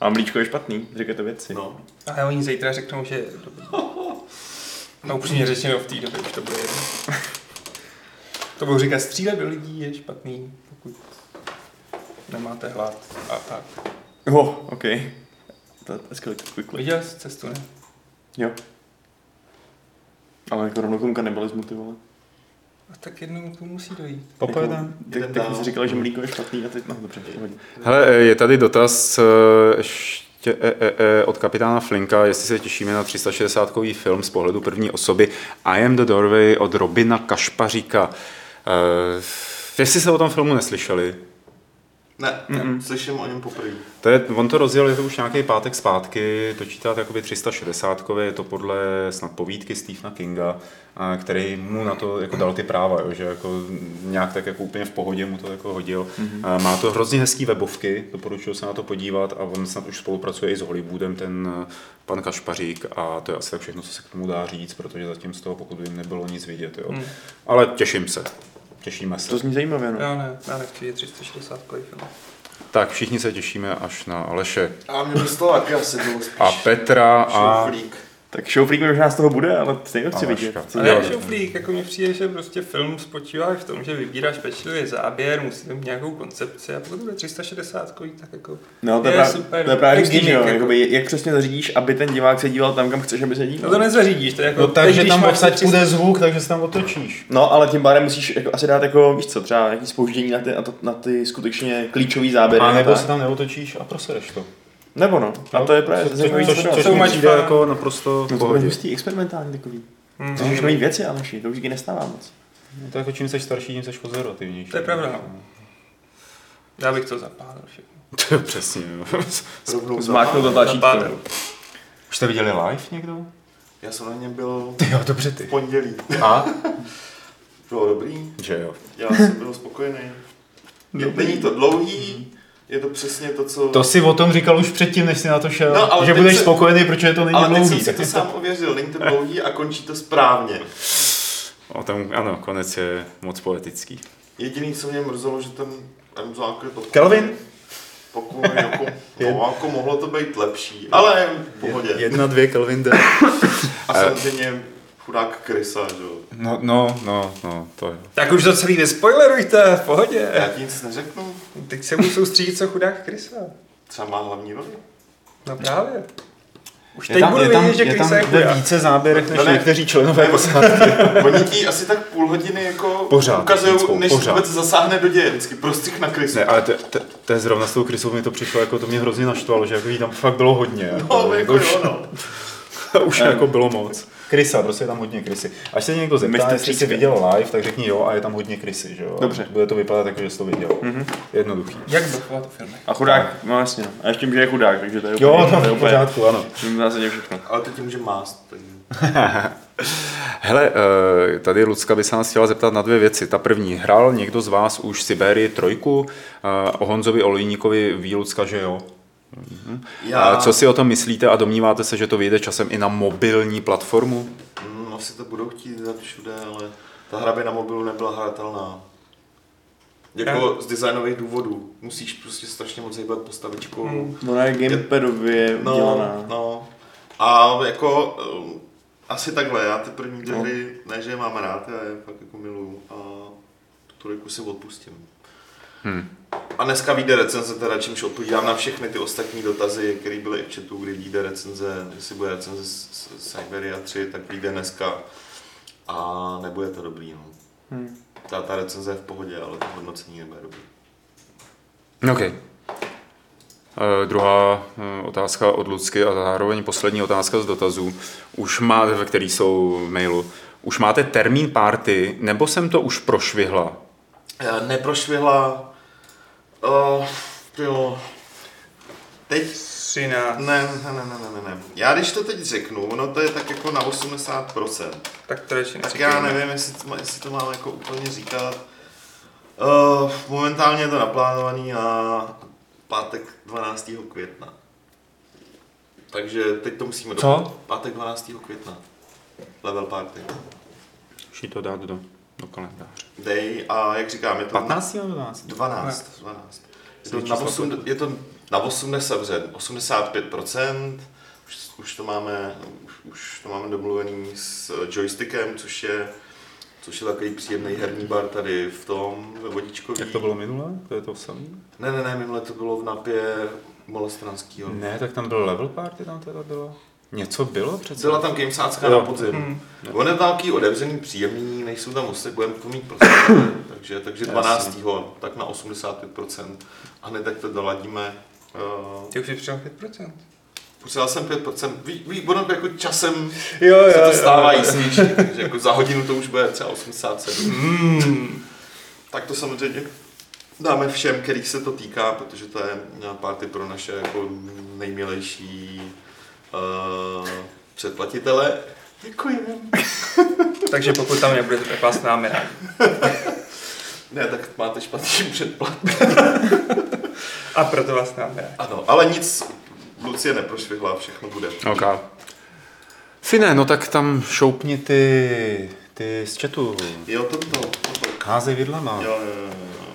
A mlíčko je špatný, říkáte věci. No. A oni zítra řeknou, že je dobrý. No upřímně řečeno v té době už to bude jedno. To budou říkat, střílet do lidí je špatný, pokud nemáte hlad a tak. Oh, OK. To escalated quickly. Viděl jsi cestu, ne? Jo. Ale jako rovnou tomu kanibalismu, ty vole. A tak jednou to musí dojít. Tak, Jdem tak dál. jsi říkal, že mlíko je špatný a teď, no dobře. Hele, eh, je tady dotaz eh, ještě e, e, e, od kapitána Flinka, jestli se těšíme na 360 film z pohledu první osoby I am the doorway od Robina Kašpaříka. Uh, jestli se o tom filmu neslyšeli, Ne, ne, slyším o něm poprvé. To je, on to rozjel, je to už nějaký pátek zpátky, točí to jakoby 360 je to podle snad povídky Stephena Kinga, a který mu na to jako dal ty práva, jo, že jako nějak tak jako úplně v pohodě mu to jako hodil. Mm-hmm. Má to hrozně hezký webovky, doporučuji se na to podívat a on snad už spolupracuje i s Hollywoodem, ten eh, pan Kašpařík a to je asi tak všechno, co se k tomu dá říct, protože zatím z toho, pokud vím, nebylo nic vidět. Jo. Mm. Ale těším se, těšíme se. To zní zajímavě, no. Já ne, já nechci vidět 360 film. Tak všichni se těšíme až na Aleše A mě by z toho taky asi bylo spíš a Petra a... šouflík. Tak Showfreak možná z toho bude, ale stejně chci vidět. Ale jak šuflík, jako mi přijde, že prostě film spočívá v tom, že vybíráš pečlivě záběr, musí mít nějakou koncepci a pokud bude 360 tak jako No, to je, je právě, super. to je právě že gimmick, jo? jako. Jakoby, jak přesně zařídíš, aby ten divák se díval tam, kam chceš, aby se No díval. to nezařídíš, to je jako... No takže tam odsaď 300 půjde zvuk, takže se tam otočíš. No, ale tím pádem musíš jako, asi dát jako, víš co, třeba nějaký spouždění na ty, na, to, na ty skutečně klíčový záběry. A nebo tak. se tam neotočíš a prosereš to. Nebo no. A to je právě což, zajímavý což, sledovat. což, mi přijde jako naprosto No to bude hustý, experimentální takový. Mm. To můžeš nový věci, Aleši, to už nestává moc. No, to jako čím jsi starší, tím jsi konzervativnější. To je pravda, no. Já bych to zapálil všechno. To je přesně, jo. Zmáknout to tlačítko. Už jste viděli live někdo? Já jsem na něm byl Jo, dobře ty. v pondělí. A? Bylo dobrý, Že jo. já jsem byl spokojený. Je, není to dlouhý, je to přesně to, co... To si o tom říkal už předtím, než jsi na to šel, No, ale že teď budeš se- spokojený, protože to není ale teď dlouhý. jsem si to ty sám ověřil, není to dlouhý a končí to správně. O tom, ano, konec je moc poetický. Jediný, co mě mrzelo, že ten Mzák je to... Kelvin? Pokud jako, no, jako mohlo to být lepší, ale v pohodě. Jedna, dvě, Kelvin. A samozřejmě chudák Krysa, že jo. No, no, no, no, to je. Tak už to celý nespoilerujte, v pohodě. Já ti nic neřeknu, Teď se budu soustředit, co chudák Krysa. třeba má hlavní roli. No právě. Už Je teď tam, budu je tam, vědět, že je tam je chudák. více záběrech než No ne. někteří členové posádky. Oni ti asi tak půl hodiny jako Pořád, ukazují, vždycky, než pořád. vůbec zasáhne do děje. Vždycky prostřih na Krysu. Ne, ale to, je zrovna s tou Krysou mi to přišlo, jako to mě hrozně naštvalo, že jako tam fakt bylo hodně. No, jako už, jo, no. už jako bylo moc. Krysa, prostě je tam hodně krysy. Až se někdo zeptá, jestli jsi viděl live, tak řekni jo a je tam hodně krysy, že jo? Dobře. Bude to vypadat jako, že jsi to viděl. Mm-hmm. Jednoduchý. Jak blokovat o filmech? A chudák, no jasně. No. A ještě tím, že je chudák, takže to je Jo, úplně, tam to je v úplně, pořádku, ano. tím v zásadě všechno. Ale to ti může mást. Takže... Hele, eh, tady Lucka by se nás chtěla zeptat na dvě věci. Ta první, hrál někdo z vás už Siberii trojku? Eh, O Honzovi Olejníkovi ví Lucka, že jo? Já, A co si o tom myslíte a domníváte se, že to vyjde časem i na mobilní platformu? Mm, asi to budou chtít dát všude, ale ta hra by na mobilu nebyla hratelná. Jako z designových důvodů. Musíš prostě strašně moc hýbat postavičkou. Hmm. Ona je gamepadově No, udělaná. no. A jako um, asi takhle, já ty první hry, ne že je mám rád, já je fakt jako miluju a tu trojku si odpustím. Hmm. A dneska vyjde recenze, teda čímž odpovídám na všechny ty ostatní dotazy, které byly i v chatu, kdy vyjde recenze, jestli bude recenze z z Siberia 3, tak vyjde dneska a nebude to dobrý. No. Hmm. Ta, ta recenze je v pohodě, ale to hodnocení nebude dobrý. OK. Uh, druhá uh, otázka od Lucky a zároveň poslední otázka z dotazů. Už máte, ve který jsou v mailu, už máte termín party, nebo jsem to už prošvihla? Eh, Neprošvihla, uh, jo, teď 13. Ne, ne, ne, ne, ne, ne. Já když to teď řeknu, ono to je tak jako na 80%. Tak to radši Tak já nevím, jestli to, má- jestli to mám jako úplně říkat. Uh, momentálně je to naplánovaný na pátek 12. května. Takže teď to musíme Co? do pátek 12. května. Level party. Už to dát do, do kalendáře. Dej a jak říkám, je to 15 nebo 12? 12. 12. Je to, na číslo 8, je to na 80, 85%, už, už, to máme, už, už to máme domluvený s joystickem, což je, což je takový příjemný herní bar tady v tom, ve Vodičkový. Jak to bylo minule? To je to samé? Ne, ne, ne, minule to bylo v napě Molestranskýho. Ne, tak tam byl level party, tam teda bylo. Něco bylo přece? Byla tam gamesácka Jo. na podzim. Hmm. On je takový otevřený, příjemný, nejsou tam ostatní, budeme to mít prostě. takže, takže 12. tak na 85%. A hned tak to doladíme. Uh, Ty už jsi přijal 5%. Potřeboval jsem 5%. Ví, ví, ono jako časem Jo, se to stává jistější, takže jako za hodinu to už bude třeba 87. Mm. Tak to samozřejmě dáme všem, kterých se to týká, protože to je party pro naše jako nejmilejší uh, předplatitele. Děkujeme. Takže pokud tam nebudete, tak vás máme rádi. Ne, tak máte špatný předplat. A proto vás máme rádi. Ano, ale nic, Lucie neprošvihla, všechno bude. OK. Fine, no tak tam šoupni ty, ty z chatu. Jo, toto. toto. Házej vidlema. Jo, jo, jo, jo.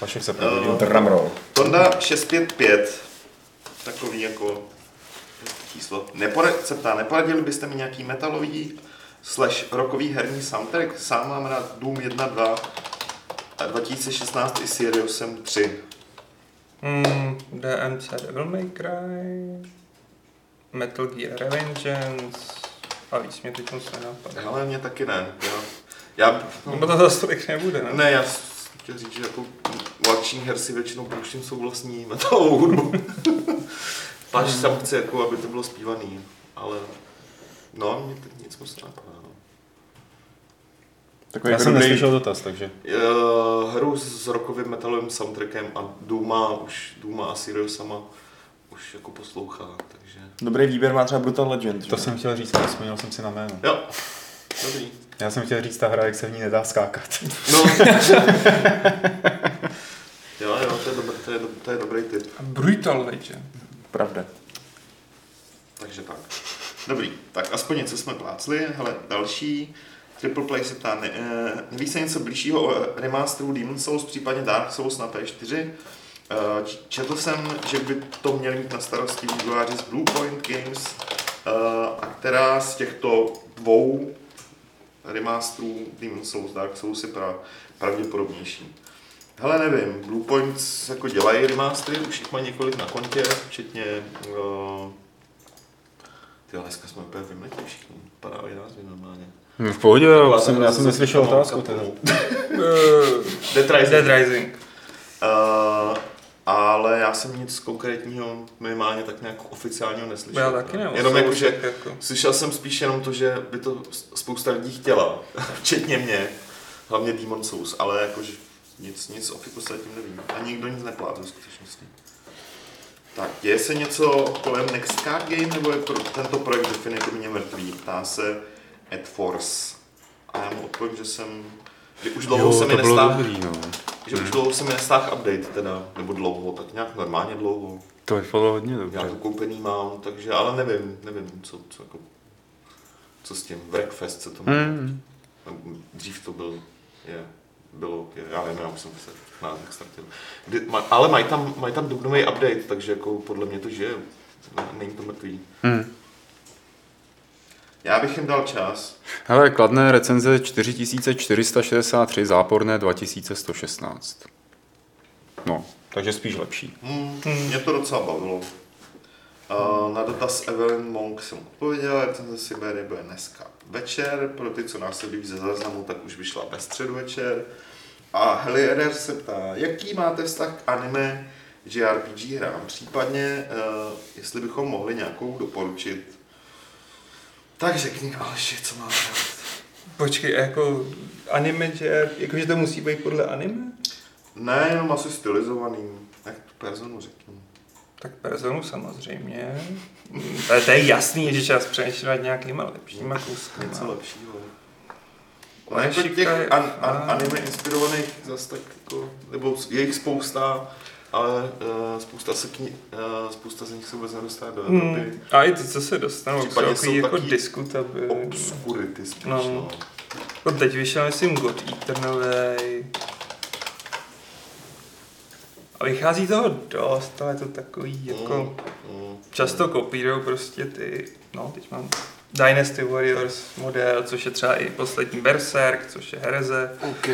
Vašek se probudil. Eh, Drumroll. Tonda 655, takový jako číslo. Nepora, se ptá, neporadili byste mi nějaký metalový slash rockový herní soundtrack? Sám mám rád Doom 1, 2, a 2016 i Siriusem 3. Hmm, DMC Devil May Cry, Metal Gear Revengeance a víc mě teď moc nenapadá. Ale mě taky ne. Já, já No to zase tolik nebude, ne? ne, já chtěl říct, že jako u akčních her si většinou pouštím svou vlastní metalovou hudbu. Páč sam chci, jako, aby to bylo zpívaný, ale no, mě teď nic moc nenapadá. no. Takový Já jako jsem dobrý, neslyšel dotaz, takže. Uh, hru s rokovým metalovým soundtrackem a Duma už, Duma a Sirius sama už jako poslouchá, takže... dobrý výběr má třeba Brutal Legend. To že? jsem chtěl říct, ale vzpomněl jsem si na jméno. Jo, dobrý. Já jsem chtěl říct ta hra, jak se v ní nedá skákat. No. jo, jo, to je, dobrý, to je, to je dobrý tip. Brutal Legend. Pravda. Takže tak. Dobrý, tak aspoň něco jsme plácli. Hele, další. Triple Play se ptá, ne, eh, neví se něco blížšího o remasteru Demon Souls, případně Dark Souls na P4? Eh, Četl jsem, že by to měli mít na starosti vývojáři z Bluepoint Games, eh, a která z těchto dvou remasterů Demon Souls, Dark Souls je pra, pravděpodobnější. Hele, nevím, Bluepoint jako dělají remastery, už jich mají několik na kontě, včetně uh, ty dneska jsme úplně vymletli všichni, padají názvy normálně. Hm, V pohodě, já jsem, já jsem neslyšel otázku. Teda. Dead Rising. Dead Rising. Uh, ale já jsem nic konkrétního minimálně tak nějak oficiálního neslyšel. Já taky ne. Jenom jako, že Jako. slyšel jsem spíš jenom to, že by to spousta lidí chtěla, včetně mě, hlavně Demon Souls, ale jakože nic, nic o Fiku se tím nevím. A nikdo nic neplátí v skutečnosti. Tak, děje se něco kolem Next Card Game, nebo je pro, tento projekt definitivně mrtvý? Ptá se Ed Force. A já mu odpovím, že jsem, že už dlouho se mi nestáhl, dobrý, no. že už dlouho se mi nestáhl update teda, nebo dlouho, tak nějak normálně dlouho. To vypadalo hodně dobře. Já to koupený mám, takže, ale nevím, nevím, co, co, jako, co s tím. Breakfast se to jmenuje. Mm. Dřív to byl, je, bylo, já nevím, já už jsem se název ztratil. Kdy, ma, ale mají tam, mají tam dubnový update, takže jako podle mě to žije. Ne- Není to mrtvý. Mm. Já bych jim dal čas. Hele, kladné recenze 4463, záporné 2116. No, takže spíš lepší. Hmm, mě to docela bavilo. Uh, na dotaz Evelyn Monk jsem odpověděl, recenze Siberie bude dneska večer, pro ty, co nás sledují ze záznamu, tak už vyšla ve středu večer. A Heli se ptá, jaký máte vztah k anime JRPG hrám, případně uh, jestli bychom mohli nějakou doporučit. Tak řekni Aleši, co máš rád. Počkej, jako anime, že, jakože to musí být podle anime? Ne, jenom asi stylizovaný, jak tu personu řeknu. Tak personu samozřejmě. Mm, To je, to je jasný, že čas přemýšlet nějakýma lepšíma kouskama. Něco lepšího. Ale jako těch an, an, anime inspirovaných zase tak jako, nebo je jich spousta, ale uh, spousta, se kni, uh, spousta z nich se vůbec nedostává do Hmm. Evropy. A i ty, co se dostanou, jsou Případně takový jsou jako diskutabilní. Obskurity spíš, No. no. no. Teď vyšel, myslím, God Eater novej. A vychází toho dost, ale je to takový jako... Mm, mm. Často kopírujou prostě ty, no teď mám Dynasty Warriors model, což je třeba i poslední Berserk, což je Hereze. OK,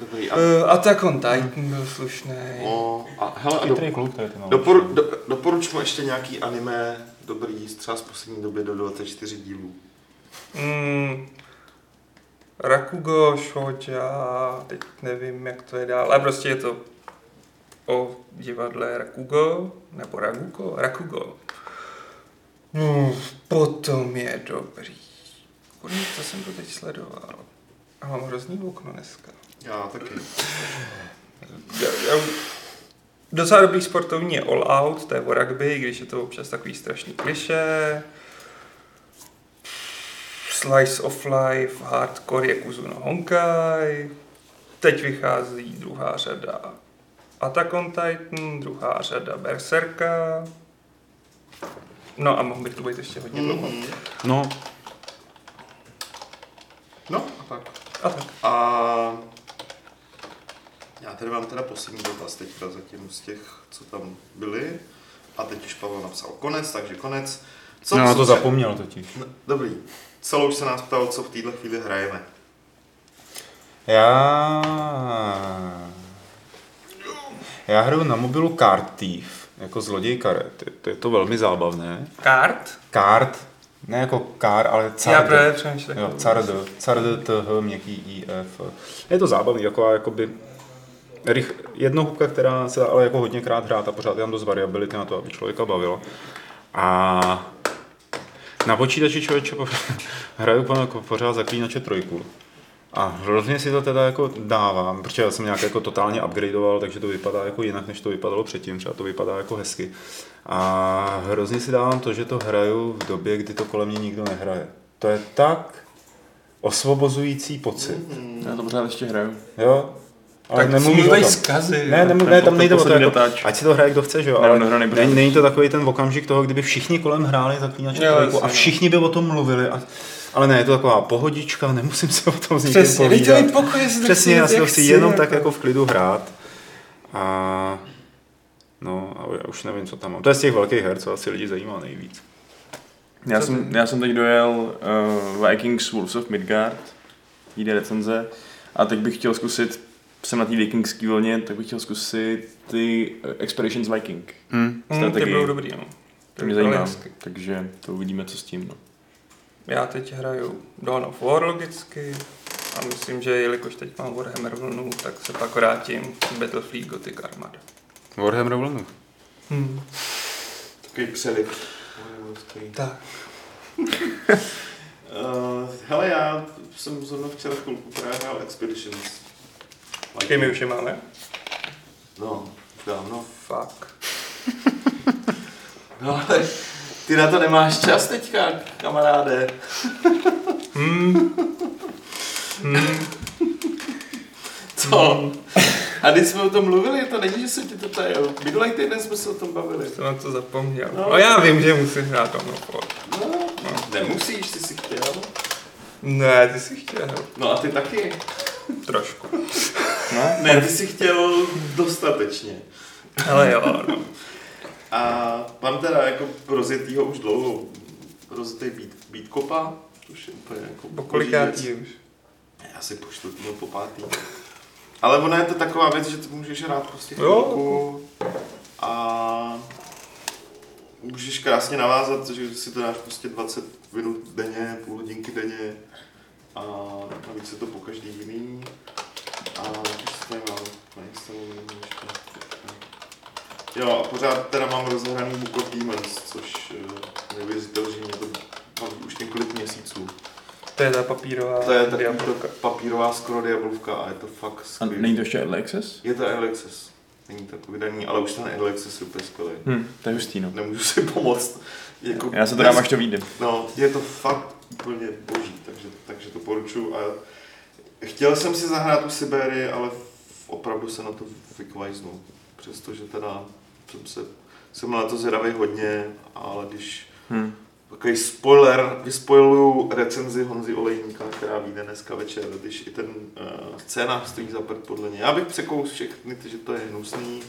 dobrý. A, Uh, Attack on Titan byl slušný. no, a hele, a do, Chytrý kluk, tady to mám. doporu, do, doporučme ještě nějaký anime dobrý, třeba z poslední doby do 24 dílů. Mm, Rakugo, Shoja, teď nevím, jak to je dál, ale prostě je to o divadle Rakugo, nebo Ragugo, Rakugo. No, potom je dobrý. Kurně, co jsem to teď sledoval? A mám hrozný okno dneska. Já taky. Já- já- Docela dobrý sportovní je All Out, to je o rugby, i když je to občas takový strašný kliše. Slice of Life, Hardcore Yakuzu no Honkai. Teď vychází druhá řada Attack on Titan, druhá řada Berserka. No a mohl bych tu být ještě hodně dlouho. No, No, a tak. A tak. A já tady mám teda poslední dotaz teďka zatím z těch, co tam byli. A teď už Pavel napsal konec, takže konec. no, na to co- zapomněl totiž. No, Dobrý. Celou už se nás ptal, co v této chvíli hrajeme. Já... Já hraju na mobilu Card Thief, jako zloděj karet. Je to, je to velmi zábavné. Kart? Card, ne jako kar, ale Já card. právě přemýšlím. Jo, card, card, t, h, měkký, i, f. Je to zábavný, jako jakoby rych, jednohubka, která se dá ale jako hodněkrát hrát a pořád je tam dost variability na to, aby člověka bavilo. A na počítači člověče pořád- hraju jako pořád zaklínače trojku. A hrozně si to teda jako dávám, protože já jsem nějak jako totálně upgradeoval, takže to vypadá jako jinak, než to vypadalo předtím, třeba to vypadá jako hezky. A hrozně si dávám to, že to hraju v době, kdy to kolem mě nikdo nehraje. To je tak osvobozující pocit. Já to pořád ještě hraju. Jo? Ale Tak nemluvím o smívej tom. zkazy. Ne, ne, Tak ne, to- tam to nejde o to, jako, dotáč. ať si to hraje kdo chce, že jo, Ne, ale hraje nejprve. není, není to takový ten okamžik toho, kdyby všichni kolem hráli zaklínače a no. všichni by o tom mluvili. A, ale ne, je to taková pohodička, nemusím se o tom s nikým Přesně, povídat. pokoj, Přesně, chci, já si to chci jenom jako. tak jako v klidu hrát. A no, a já už nevím, co tam mám. To je z těch velkých her, co asi lidi zajímá nejvíc. Já jsem, já jsem teď dojel uh, Vikings Wolves of Midgard, jde recenze, a teď bych chtěl zkusit, jsem na té vikingské vlně, tak bych chtěl zkusit ty uh, Expeditions Viking. Hmm. Hmm, ty budou dobrý, no. To mě zajímá, takže to uvidíme, co s tím. No. Já teď hraju Dawn of War logicky a myslím, že jelikož teď mám Warhammer vlnu, tak se pak vrátím k Battlefield Gothic Armada. Warhammer vlnu. Hmm. Takový přeliv. Tak. Uh, hele, já jsem zrovna včera chvilku právě hrál Expeditions. Počkej, my už je máme? No, dávno. Fuck. No ale ty na to nemáš čas teďka, kamaráde. Co? A když jsme o tom mluvili, to není, že jsem ti to tajil. Minulý týden jsme se o tom bavili. Jsem na to zapomněl. No. No, já vím, že musím hrát of War. No, nemusíš, ty si chtěl. Ne, ty jsi chtěl. No a ty taky. Trošku. Ne, ty si chtěl dostatečně. Ale jo, no. A mám teda jako rozjetýho už dlouho, rozjetý beat, beat kopa, už je úplně jako Po kolikátý už? Já si po čtvrtý, po pátý. Ale ona je to taková věc, že to můžeš hrát prostě chvilku a můžeš krásně navázat, že si to dáš prostě 20 minut denně, půl hodinky denně a navíc je to po každý jiný. A už se tady mám nainstalovaný ještě. Jo, a pořád teda mám rozehraný Book of Demons, což eh, neuvěřitelně mě to baví už několik měsíců. To je ta papírová To je to papírová skoro diabolka a je to fakt A skvělý. není to ještě Early Access? Je to Early Access. Není to vydaný, ale už ten Early Access je úplně skvělý. Hm, to je hustý, no. Nemůžu si pomoct. Jako Já se to dám, až to vyjde. No, je to fakt úplně boží, takže, takže to poručuju. A chtěl jsem si zahrát tu Siberii, ale opravdu se na to vykvajznu. Přestože teda jsem, se, jsem na to zvědavý hodně, ale když Hm. Takový spoiler, vyspoiluju recenzi Honzy Olejníka, která vyjde dneska večer, když i ten uh, scénář stojí za prd podle mě. Já bych překous všechny, ty, že to je hnusný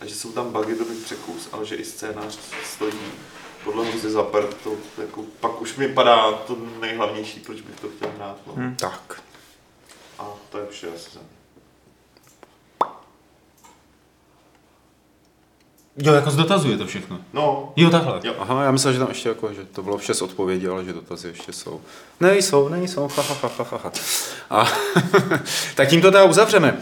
a že jsou tam bugy, to bych překous, ale že i scénář stojí podle Honzy za prd, to jako, pak už mi padá to nejhlavnější, proč bych to chtěl hrát. No. Hm. Tak. A to je vše asi za mě. Jo, jako zdotazuje to všechno. No, Jo, takhle. Jo. Aha, já myslel, že tam ještě jako, že to bylo vše z odpovědi, ale že dotazy ještě jsou. Nejsou, nejsou, ha, ha, ha, ha, ha. A tak tím to teda uzavřeme.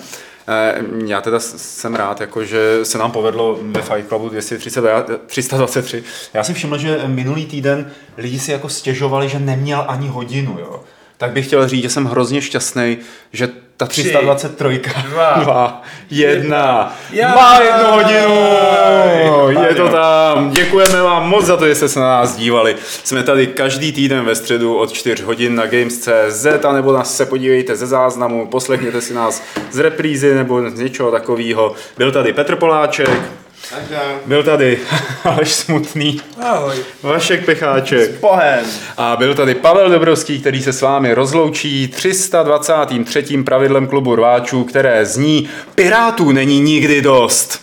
Eh, Já teda jsem rád, jako, že se nám povedlo ve Fight Clubu 230, já- 323. Já si všiml, že minulý týden lidi si jako stěžovali, že neměl ani hodinu, jo. Tak bych chtěl říct, že jsem hrozně šťastný, že ta Tři, 323, dva, dva jedna, Já. má jednu hodinu, je to tam. Děkujeme vám moc za to, že jste se na nás dívali. Jsme tady každý týden ve středu od 4 hodin na Games.cz a nebo nás se podívejte ze záznamu, poslechněte si nás z reprízy nebo z něčeho takového. Byl tady Petr Poláček, Byl tady Aleš Smutný, Ahoj. Vašek Pecháček. Pohem. A byl tady Pavel Dobrovský, který se s vámi rozloučí 323. pravidlem klubu rváčů, které zní Pirátů není nikdy dost.